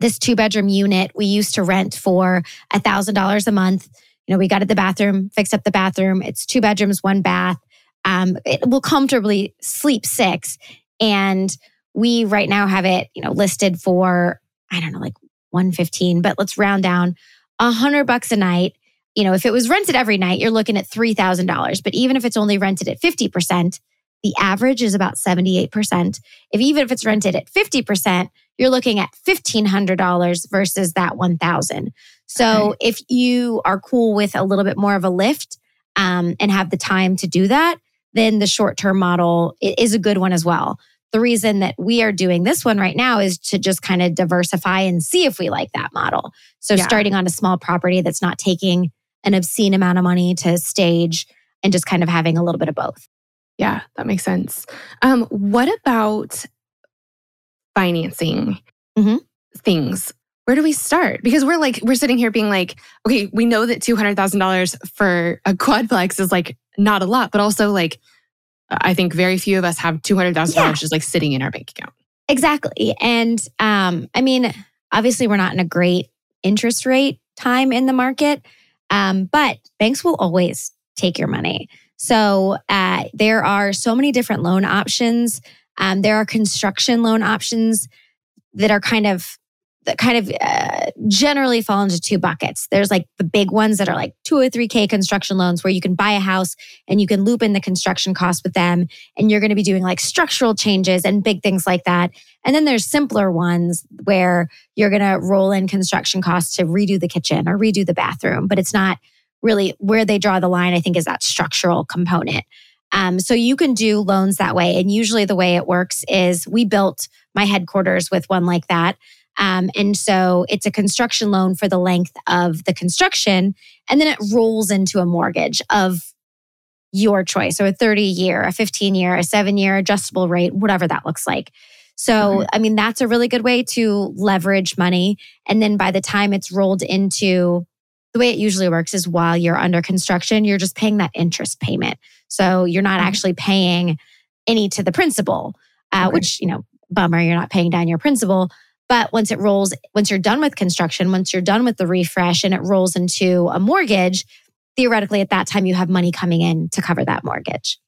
this two bedroom unit we used to rent for a thousand dollars a month. You know, we got at the bathroom, fixed up the bathroom. It's two bedrooms, one bath. Um, it will comfortably sleep six. And we right now have it, you know, listed for, I don't know, like 115, but let's round down a hundred bucks a night. You know, if it was rented every night, you're looking at $3,000. But even if it's only rented at 50%, the average is about 78%. If even if it's rented at 50%, you're looking at $1,500 versus that 1000 So if you are cool with a little bit more of a lift um, and have the time to do that, then the short term model is a good one as well. The reason that we are doing this one right now is to just kind of diversify and see if we like that model. So Yeah. starting on a small property that's not taking an obscene amount of money to stage and just kind of having a little bit of both. Yeah, that makes sense. Um, what about financing Mhm. things? Where do we start? Because we're like, we're sitting here being like, okay, we know that $200,000 for a quadplex is like not a lot, but also like, I think very few of us have $200,000 Yeah. just like sitting in our bank account. Exactly. And um, I mean, obviously, we're not in a great interest rate time in the market, um, but banks will always take your money. So uh, there are so many different loan options. Um, there are construction loan options that are kind of that kind of uh, generally fall into two buckets. There's like the big ones that are like 203K construction loans where you can buy a house and you can loop in the construction cost with them and you're going to be doing like structural changes and big things like that. And then there's simpler ones where you're going to roll in construction costs to redo the kitchen or redo the bathroom, but it's not really where they draw the line, I think, is that structural component. Um, so you can do loans that way. And usually the way it works is we built my headquarters with one like that. Um, and so it's a construction loan for the length of the construction. And then it rolls into a mortgage of your choice. So a 30 year, a 15 year, a seven year adjustable rate, whatever that looks like. So, I mean, that's a really good way to leverage money. And then by the time it's rolled into the way it usually works is while you're under construction, you're just paying that interest payment. So you're not Mhm. actually paying any to the principal, uh, Okay. which, you know, bummer, you're not paying down your principal. But once it rolls, once you're done with construction, once you're done with the refresh and it rolls into a mortgage, theoretically at that time you have money coming in to cover that mortgage.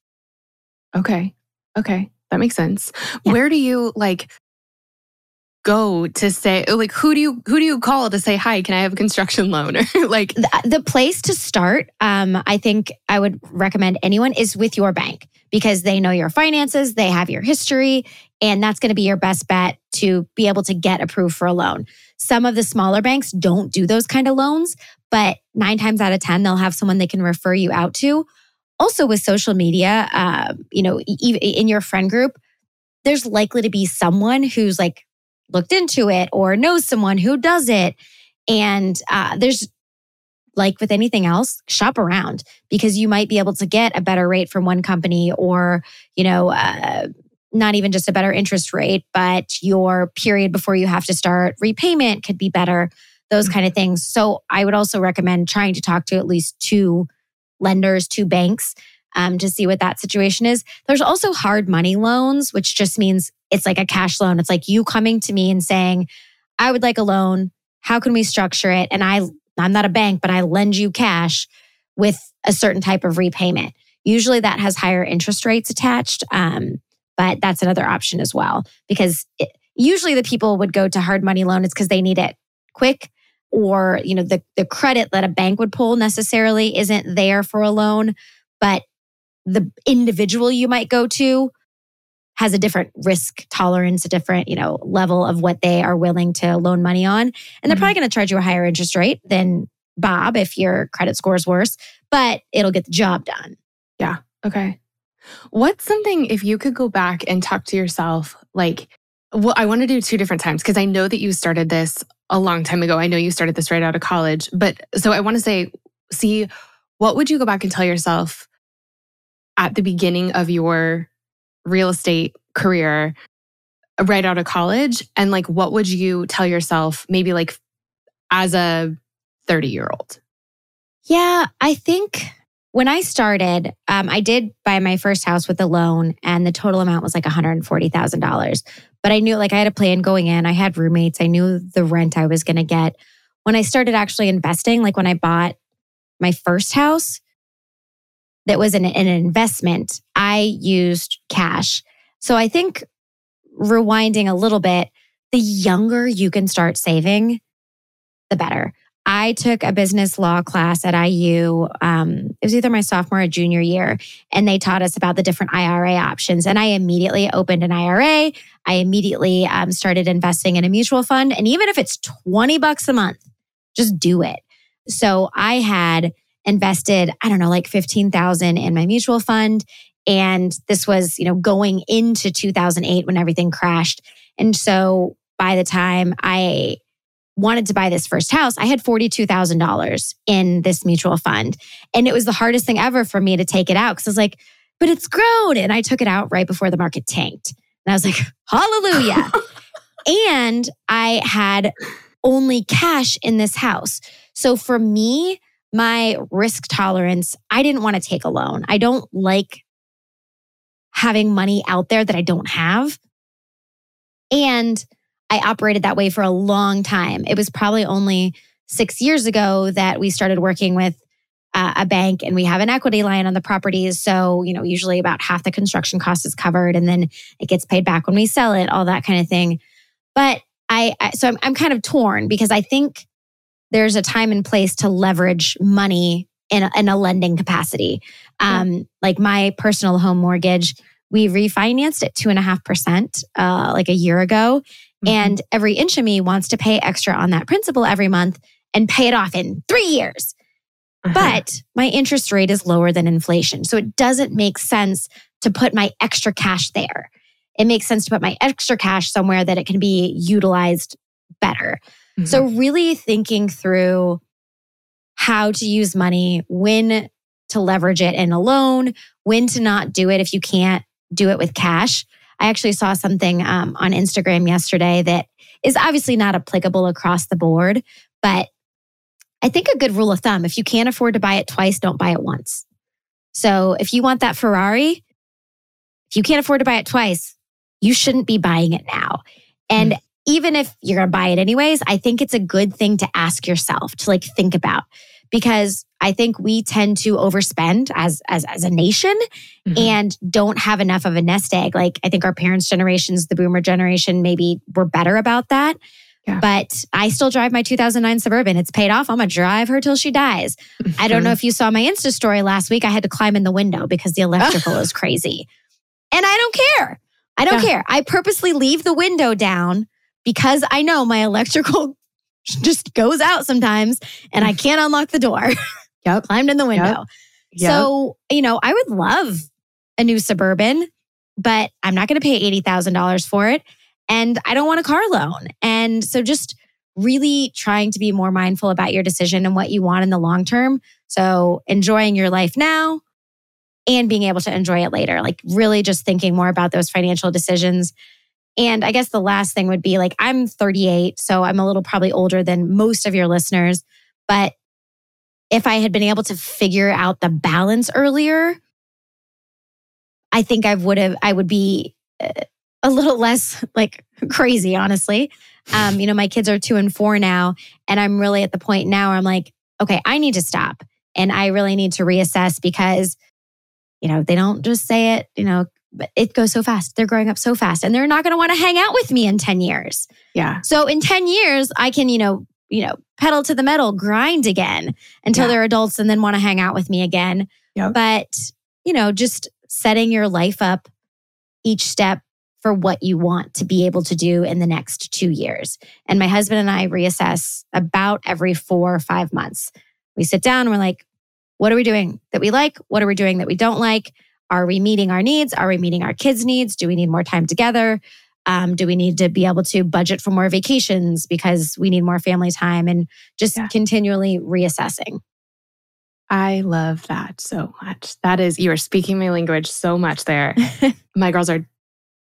Okay. Okay. That makes sense. Yeah. Where do you like go to say like who do you who do you call to say hi, can I have a construction loan or like The, the place to start, um, I think I would recommend anyone is with your bank because they know your finances, they have your history, and that's going to be your best bet to be able to get approved for a loan. Some of the smaller banks don't do those kind of loans, but nine times out of 10, they'll have someone they can refer you out to. Also, with social media, uh, you know, in your friend group, there's likely to be someone who's like looked into it or knows someone who does it. And uh, there's like with anything else, shop around because you might be able to get a better rate from one company or, you know, uh, not even just a better interest rate, but your period before you have to start repayment could be better, those kind of things. So I would also recommend trying to talk to at least two lenders, two banks um, to see what that situation is. There's also hard money loans, which just means it's like a cash loan. It's like you coming to me and saying, I would like a loan. How can we structure it? And I, I'm not a bank, but I lend you cash with a certain type of repayment. Usually that has higher interest rates attached. Um, but that's another option as well because it, usually the people would go to hard money loan it's because they need it quick or you know the the credit that a bank would pull necessarily isn't there for a loan but the individual you might go to has a different risk tolerance, a different, you know, level of what they are willing to loan money on. And they're mm-hmm. probably going to charge you a higher interest rate than Bob if your credit score is worse, but it'll get the job done. Yeah. Okay. What's something if you could go back and talk to yourself like well I want to do two different times because I know that you started this a long time ago. I know you started this right out of college, but so I want to say see what would you go back and tell yourself at the beginning of your real estate career right out of college? And like, what would you tell yourself maybe like as a 30 year old? Yeah, I think when I started, um, I did buy my first house with a loan, and the total amount was like $140,000. But I knew like I had a plan going in. I had roommates. I knew the rent I was going to get. When I started actually investing, like when I bought my first house, that was an, an investment, I used cash. So I think rewinding a little bit, the younger you can start saving, the better. I took a business law class at IU. Um, it was either my sophomore or junior year, and they taught us about the different IRA options. And I immediately opened an IRA. I immediately um, started investing in a mutual fund. And even if it's 20 bucks a month, just do it. So I had invested, I don't know, like 15,000 in my mutual fund. And this was, you know, going into 2008 when everything crashed. And so by the time I wanted to buy this first house, I had $42,000 in this mutual fund. And it was the hardest thing ever for me to take it out because I was like, but it's grown. And I took it out right before the market tanked. And I was like, hallelujah. and I had only cash in this house. So for me, my risk tolerance, I didn't want to take a loan. I don't like having money out there that I don't have. And I operated that way for a long time. It was probably only six years ago that we started working with uh, a bank and we have an equity line on the properties. So, you know, usually about half the construction cost is covered and then it gets paid back when we sell it, all that kind of thing. But I, I so I'm, I'm kind of torn because I think there's a time and place to leverage money in a, in a lending capacity. Um, yeah. Like my personal home mortgage, we refinanced at two and a half percent uh, like a year ago. Mm-hmm. And every inch of me wants to pay extra on that principal every month and pay it off in three years. Uh-huh. But my interest rate is lower than inflation. So it doesn't make sense to put my extra cash there. It makes sense to put my extra cash somewhere that it can be utilized better. Mm-hmm. So, really thinking through how to use money, when to leverage it in a loan, when to not do it if you can't do it with cash. I actually saw something um, on Instagram yesterday that is obviously not applicable across the board, but I think a good rule of thumb if you can't afford to buy it twice, don't buy it once. So if you want that Ferrari, if you can't afford to buy it twice, you shouldn't be buying it now. And mm even if you're going to buy it anyways, I think it's a good thing to ask yourself to like think about because I think we tend to overspend as as as a nation mm-hmm. and don't have enough of a nest egg. Like I think our parents' generations, the boomer generation, maybe were better about that. Yeah. But I still drive my 2009 Suburban. It's paid off. I'm going to drive her till she dies. I don't know if you saw my Insta story last week. I had to climb in the window because the electrical is crazy. And I don't care. I don't yeah. care. I purposely leave the window down because I know my electrical just goes out sometimes and I can't unlock the door. Yep. Climbed in the window. Yep. Yep. So, you know, I would love a new suburban, but I'm not going to pay $80,000 for it. And I don't want a car loan. And so just really trying to be more mindful about your decision and what you want in the long term. So enjoying your life now and being able to enjoy it later, like really just thinking more about those financial decisions. And I guess the last thing would be like, I'm 38, so I'm a little probably older than most of your listeners. But if I had been able to figure out the balance earlier, I think I would have, I would be uh, a little less like crazy, honestly. Um, you know, my kids are two and four now, and I'm really at the point now where I'm like, okay, I need to stop and I really need to reassess because, you know, they don't just say it, you know, it goes so fast. They're growing up so fast and they're not going to want to hang out with me in 10 years. Yeah. So in 10 years, I can, you know, you know, pedal to the metal, grind again until Yeah. they're adults and then want to hang out with me again. Yep. But, you know, just setting your life up each step for what you want to be able to do in the next two years. And my husband and I reassess about every four or five months. We sit down and we're like, what are we doing that we like? What are we doing that we don't like? Are we meeting our needs? Are we meeting our kids' needs? Do we need more time together? Um, do we need to be able to budget for more vacations because we need more family time and just Yeah. continually reassessing? I love that so much. That is, you are speaking my language so much there. my girls are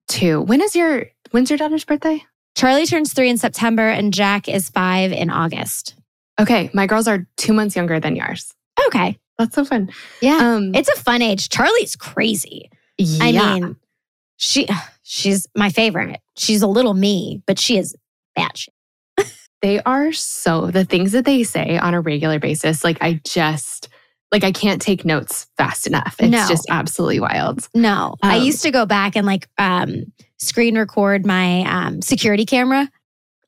two. When is your, when's your daughter's birthday? Charlie turns three in September and Jack is five in August. Okay. My girls are two months younger than yours. Okay. That's so fun. Yeah. Um, it's a fun age. Charlie's crazy. I mean, she she's my favorite. She's a little me, but she is batshit. they are so, the things that they say on a regular basis, like I just, like I can't take notes fast enough. It's No. just absolutely wild. No, I Um, used to go back and like um, screen record my um, security camera,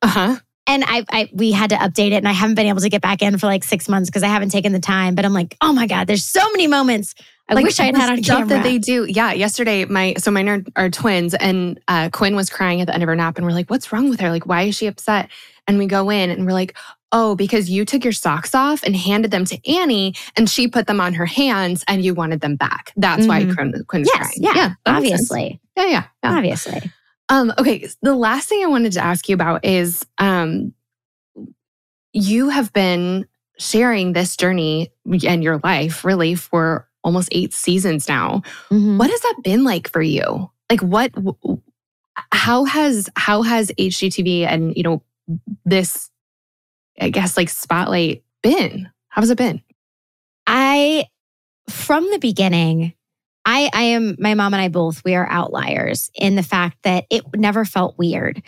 Uh huh. And I, I we had to update it, and I haven't been able to get back in for like six months because I haven't taken the time. But I'm like, oh my god, there's so many moments I wish I had had on stuff camera. that they do. Yeah, yesterday my so mine are, are twins, and uh, Quinn was crying at the end of her nap, and we're like, "What's wrong with her? Like, why is she upset?" And we go in, and we're like, "Oh, because you took your socks off and handed them to Annie, and she put them on her hands, and you wanted them back. That's why Mhm. Quinn, Quinn was yes, crying. yeah, that makes sense. obviously, Yeah, yeah, yeah. obviously. Um, okay, the last thing I wanted to ask you about is um, you have been sharing this journey and your life really for almost eight seasons now. Mhm. What has that been like for you? Like what how has how has HGTV and you know this I guess like spotlight been? How has it been? I, from the beginning, I, I am, my mom and I both, we are outliers in the fact that it never felt weird.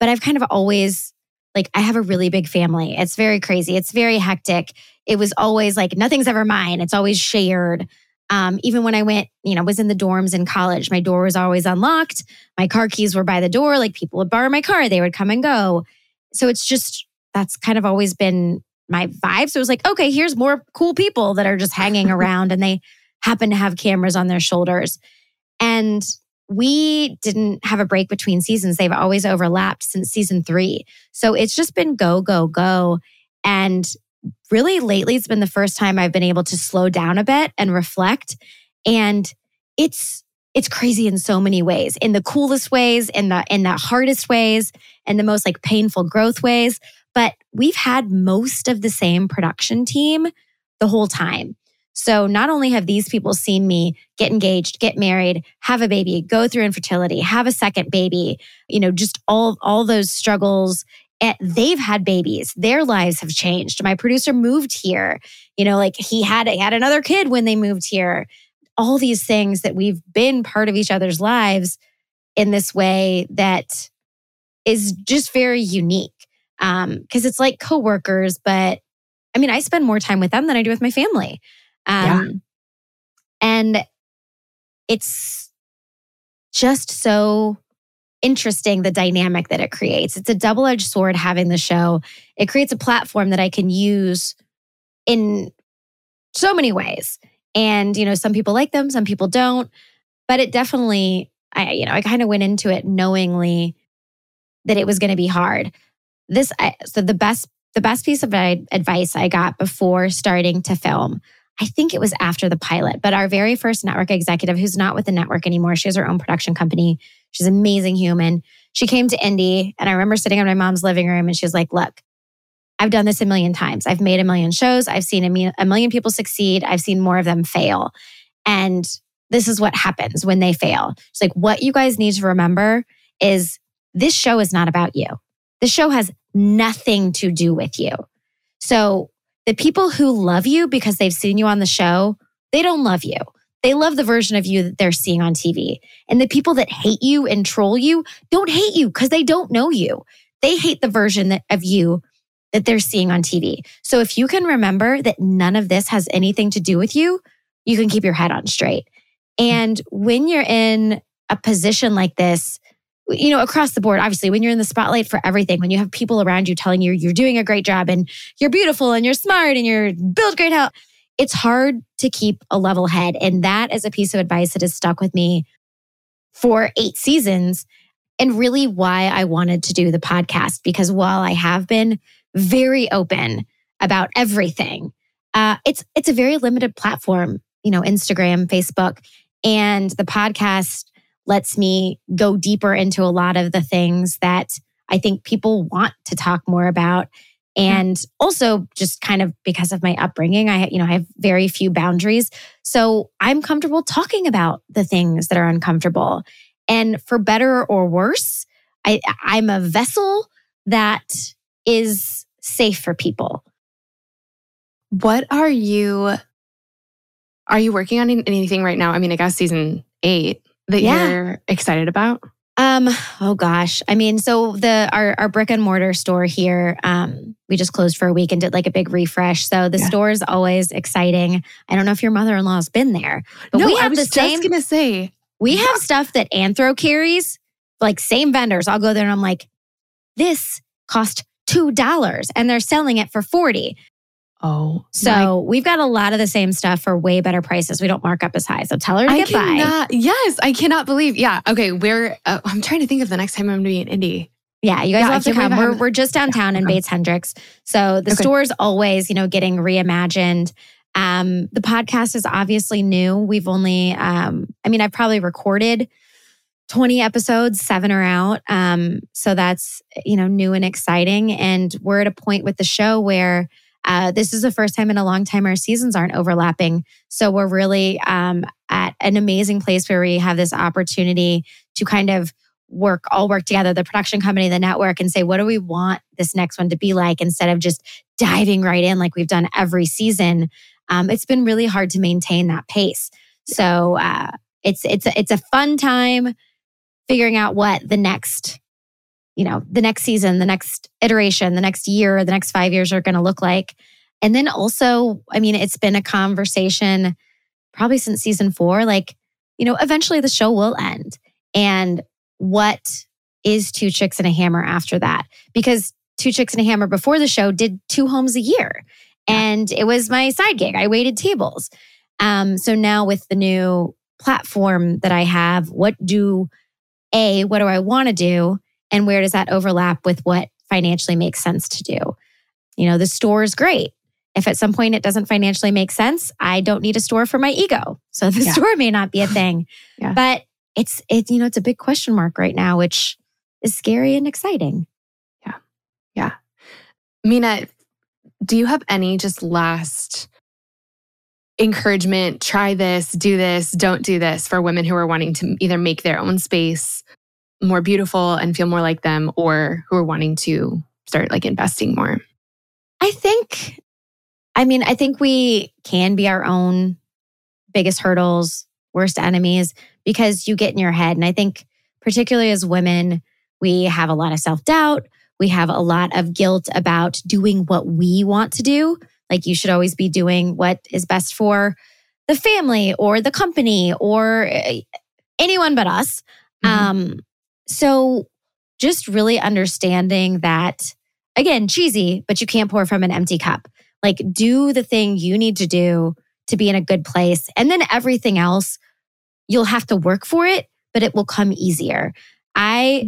But I've kind of always, like, I have a really big family. It's very crazy. It's very hectic. It was always like, nothing's ever mine. It's always shared. Um, even when I went, you know, was in the dorms in college, my door was always unlocked. My car keys were by the door. Like people would borrow my car, they would come and go. So it's just, that's kind of always been my vibe. So it was like, okay, here's more cool people that are just hanging around and they happen to have cameras on their shoulders. And we didn't have a break between seasons. They've always overlapped since season three. So it's just been go, go, go. And really lately, it's been the first time I've been able to slow down a bit and reflect. And it's, it's crazy in so many ways, in the coolest ways, in the in the hardest ways, and the most like painful growth ways but we've had most of the same production team the whole time. So not only have these people seen me get engaged, get married, have a baby, go through infertility, have a second baby, you know, just all all those struggles and they've had babies. Their lives have changed. My producer moved here. You know, like he had he had another kid when they moved here. All these things that we've been part of each other's lives in this way that is just very unique um because it's like coworkers but i mean i spend more time with them than i do with my family um and it's just so interesting the dynamic that it creates. It's a double-edged sword having the show. It creates a platform that i can use in so many ways. And you know some people like them some people don't. But it definitely i you know i kind of went into it knowingly that it was going to be hard. This I, so the best the best piece of advice I got before starting to film I think it was after the pilot, but our very first network executive, who's not with the network anymore, she has her own production company. She's an amazing human. She came to Indy, and I remember sitting in my mom's living room, and she was like, Look, I've done this a million times. I've made a million shows. I've seen a, a million people succeed. I've seen more of them fail. And this is what happens when they fail. It's like, what you guys need to remember is this show is not about you. The show has nothing to do with you. So the people who love you because they've seen you on the show, they don't love you. They love the version of you that they're seeing on TV. And the people that hate you and troll you don't hate you because they don't know you. They hate the version that, of you that they're seeing on TV. So if you can remember that none of this has anything to do with you, you can keep your head on straight. And when you're in a position like this, you know, across the board, obviously, when you're in the spotlight for everything, when you have people around you telling you you're doing a great job and you're beautiful and you're smart and you're build great health, it's hard to keep a level head. And that is a piece of advice that has stuck with me for eight seasons and really why I wanted to do the podcast. Because while I have been very open about everything, uh, it's it's a very limited platform, you know, Instagram, Facebook, and the podcast lets me go deeper into a lot of the things that I think people want to talk more about. And also just kind of because of my upbringing, I you know, I have very few boundaries. So I'm comfortable talking about the things that are uncomfortable. And for better or worse, I, I'm a vessel that is safe for people. What are you are you working on anything right now? I mean, I guess season 8 that yeah. you're excited about? Um, oh gosh. I mean, so the our our brick and mortar store here, um, we just closed for a week and did like a big refresh. So the yeah. store is always exciting. I don't know if your mother-in-law's been there, but no, we have I was the same gonna say we have stuff that Anthro carries, like same vendors. I'll go there and I'm like, this cost two dollars and they're selling it for 40. Oh, so my. we've got a lot of the same stuff for way better prices. We don't mark up as high. So tell her to I get cannot, by. Yes, I cannot believe. Yeah. Okay. We're, uh, I'm trying to think of the next time I'm going to be in Indy. Yeah, you guys yeah, have to come. We're, we're just downtown yeah, in Bates Hendricks. So the okay. store's always, you know, getting reimagined. Um, the podcast is obviously new. We've only, um, I mean, I've probably recorded 20 episodes, seven are out. Um, so that's, you know, new and exciting. And we're at a point with the show where uh, this is the first time in a long time our seasons aren't overlapping. So we're really um, at an amazing place where we have this opportunity to kind of work, all work together, the production company, the network, and say, what do we want this next one to be like instead of just diving right in like we've done every season. Um, it's been really hard to maintain that pace. So uh, it's it's a, it's a fun time figuring out what the next you know, the next season, the next iteration, the next year, the next five years are going to look like. And then also, I mean, it's been a conversation probably since season four. Like, you know, eventually the show will end. And what is Two Chicks and a Hammer after that? Because Two Chicks and a Hammer before the show did two homes a year. And it was my side gig. I waited tables. Um, so now with the new platform that I have, what do A, what do I want to do? And where does that overlap with what financially makes sense to do? You know, the store is great. If at some point it doesn't financially make sense, I don't need a store for my ego. So the yeah. store may not be a thing. yeah. But it's it, you know, it's a big question mark right now, which is scary and exciting. Yeah. Yeah. Mina, do you have any just last encouragement? Try this, do this, don't do this for women who are wanting to either make their own space more beautiful and feel more like them or who are wanting to start like investing more? I think, I mean, I think we can be our own biggest hurdles, worst enemies, because you get in your head. And I think, particularly as women, we have a lot of self doubt. We have a lot of guilt about doing what we want to do. Like, you should always be doing what is best for the family or the company or eh, anyone but us. Mm-hmm. Um, so just really understanding that, again, cheesy, but you can't pour from an empty cup. Like, do the thing you need to do to be in a good place. And then everything else, you'll have to work for it, but it will come easier. I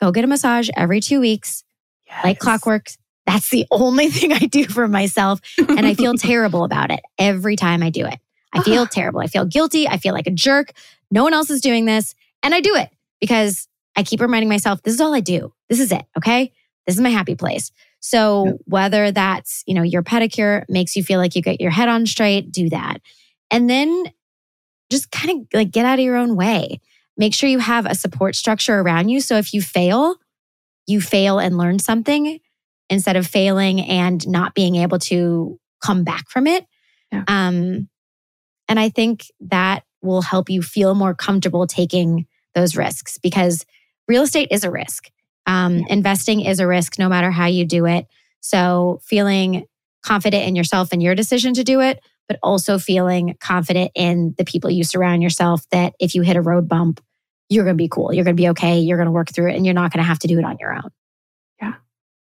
go get a massage every two weeks, yes. like clockwork, That's the only thing I do for myself. And I feel terrible about it every time I do it. I feel terrible. I feel guilty. I feel like a jerk. No one else is doing this. And I do it because I keep reminding myself, this is all I do. This is it. Okay. This is my happy place. So whether that's, you know, your pedicure makes you feel like you get your head on straight, do that. And then just kind of like get out of your own way. Make sure you have a support structure around you. So if you fail, you fail and learn something instead of failing and not being able to come back from it. Yeah. Um, and I think that will help you feel more comfortable taking those risks because real estate is a risk. Um, yeah. Investing is a risk no matter how you do it. So, feeling confident in yourself and your decision to do it, but also feeling confident in the people you surround yourself that if you hit a road bump, you're going to be cool. You're going to be okay. You're going to work through it and you're not going to have to do it on your own. Yeah.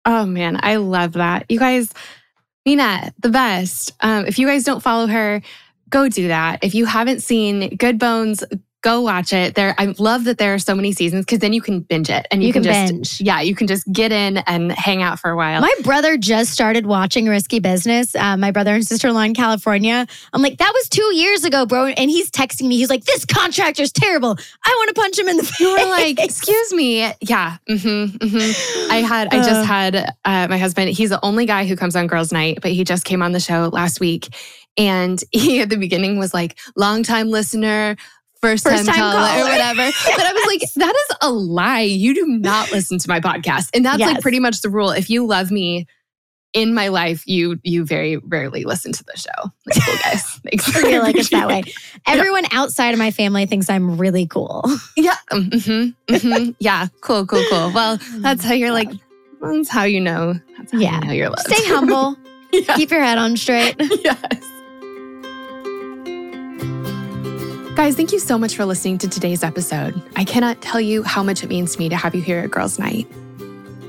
Oh, man. I love that. You guys, Mina, the best. Um, if you guys don't follow her, go do that. If you haven't seen Good Bones, go watch it. There, I love that there are so many seasons because then you can binge it and you, you can, can, just, binge. yeah, you can just get in and hang out for a while. My brother just started watching Risky Business. Uh, my brother and sister in law in California. I'm like, that was two years ago, bro. And he's texting me. He's like, this contractor's terrible. I want to punch him in the face. You were like, excuse me. Yeah. Mm-hmm, mm-hmm. I had, I just uh. had uh, my husband. He's the only guy who comes on Girls Night, but he just came on the show last week. And he at the beginning was like, long time listener, first, first time, time caller, or whatever. but I was like, that is a lie. You do not listen to my podcast. And that's yes. like pretty much the rule. If you love me in my life, you you very rarely listen to the show. Like, cool guys. Thanks. I feel like it's that way. Everyone yeah. outside of my family thinks I'm really cool. Yeah. Mm-hmm, mm-hmm. yeah. Cool, cool, cool. Well, that's how you're like, that's how you know. That's how yeah. you know you're loved. Stay humble. yeah. Keep your head on straight. yes. Guys, thank you so much for listening to today's episode. I cannot tell you how much it means to me to have you here at Girls Night.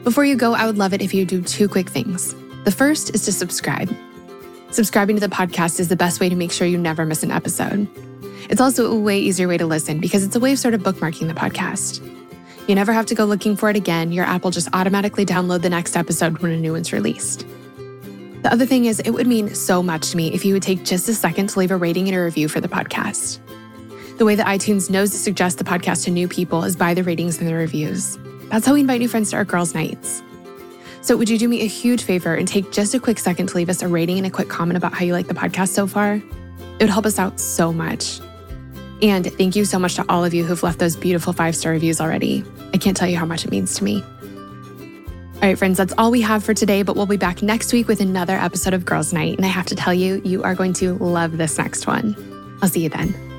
Before you go, I would love it if you do two quick things. The first is to subscribe. Subscribing to the podcast is the best way to make sure you never miss an episode. It's also a way easier way to listen because it's a way of sort of bookmarking the podcast. You never have to go looking for it again. Your app will just automatically download the next episode when a new one's released. The other thing is, it would mean so much to me if you would take just a second to leave a rating and a review for the podcast. The way that iTunes knows to suggest the podcast to new people is by the ratings and the reviews. That's how we invite new friends to our girls' nights. So, would you do me a huge favor and take just a quick second to leave us a rating and a quick comment about how you like the podcast so far? It would help us out so much. And thank you so much to all of you who've left those beautiful five star reviews already. I can't tell you how much it means to me. All right, friends, that's all we have for today, but we'll be back next week with another episode of Girls Night. And I have to tell you, you are going to love this next one. I'll see you then.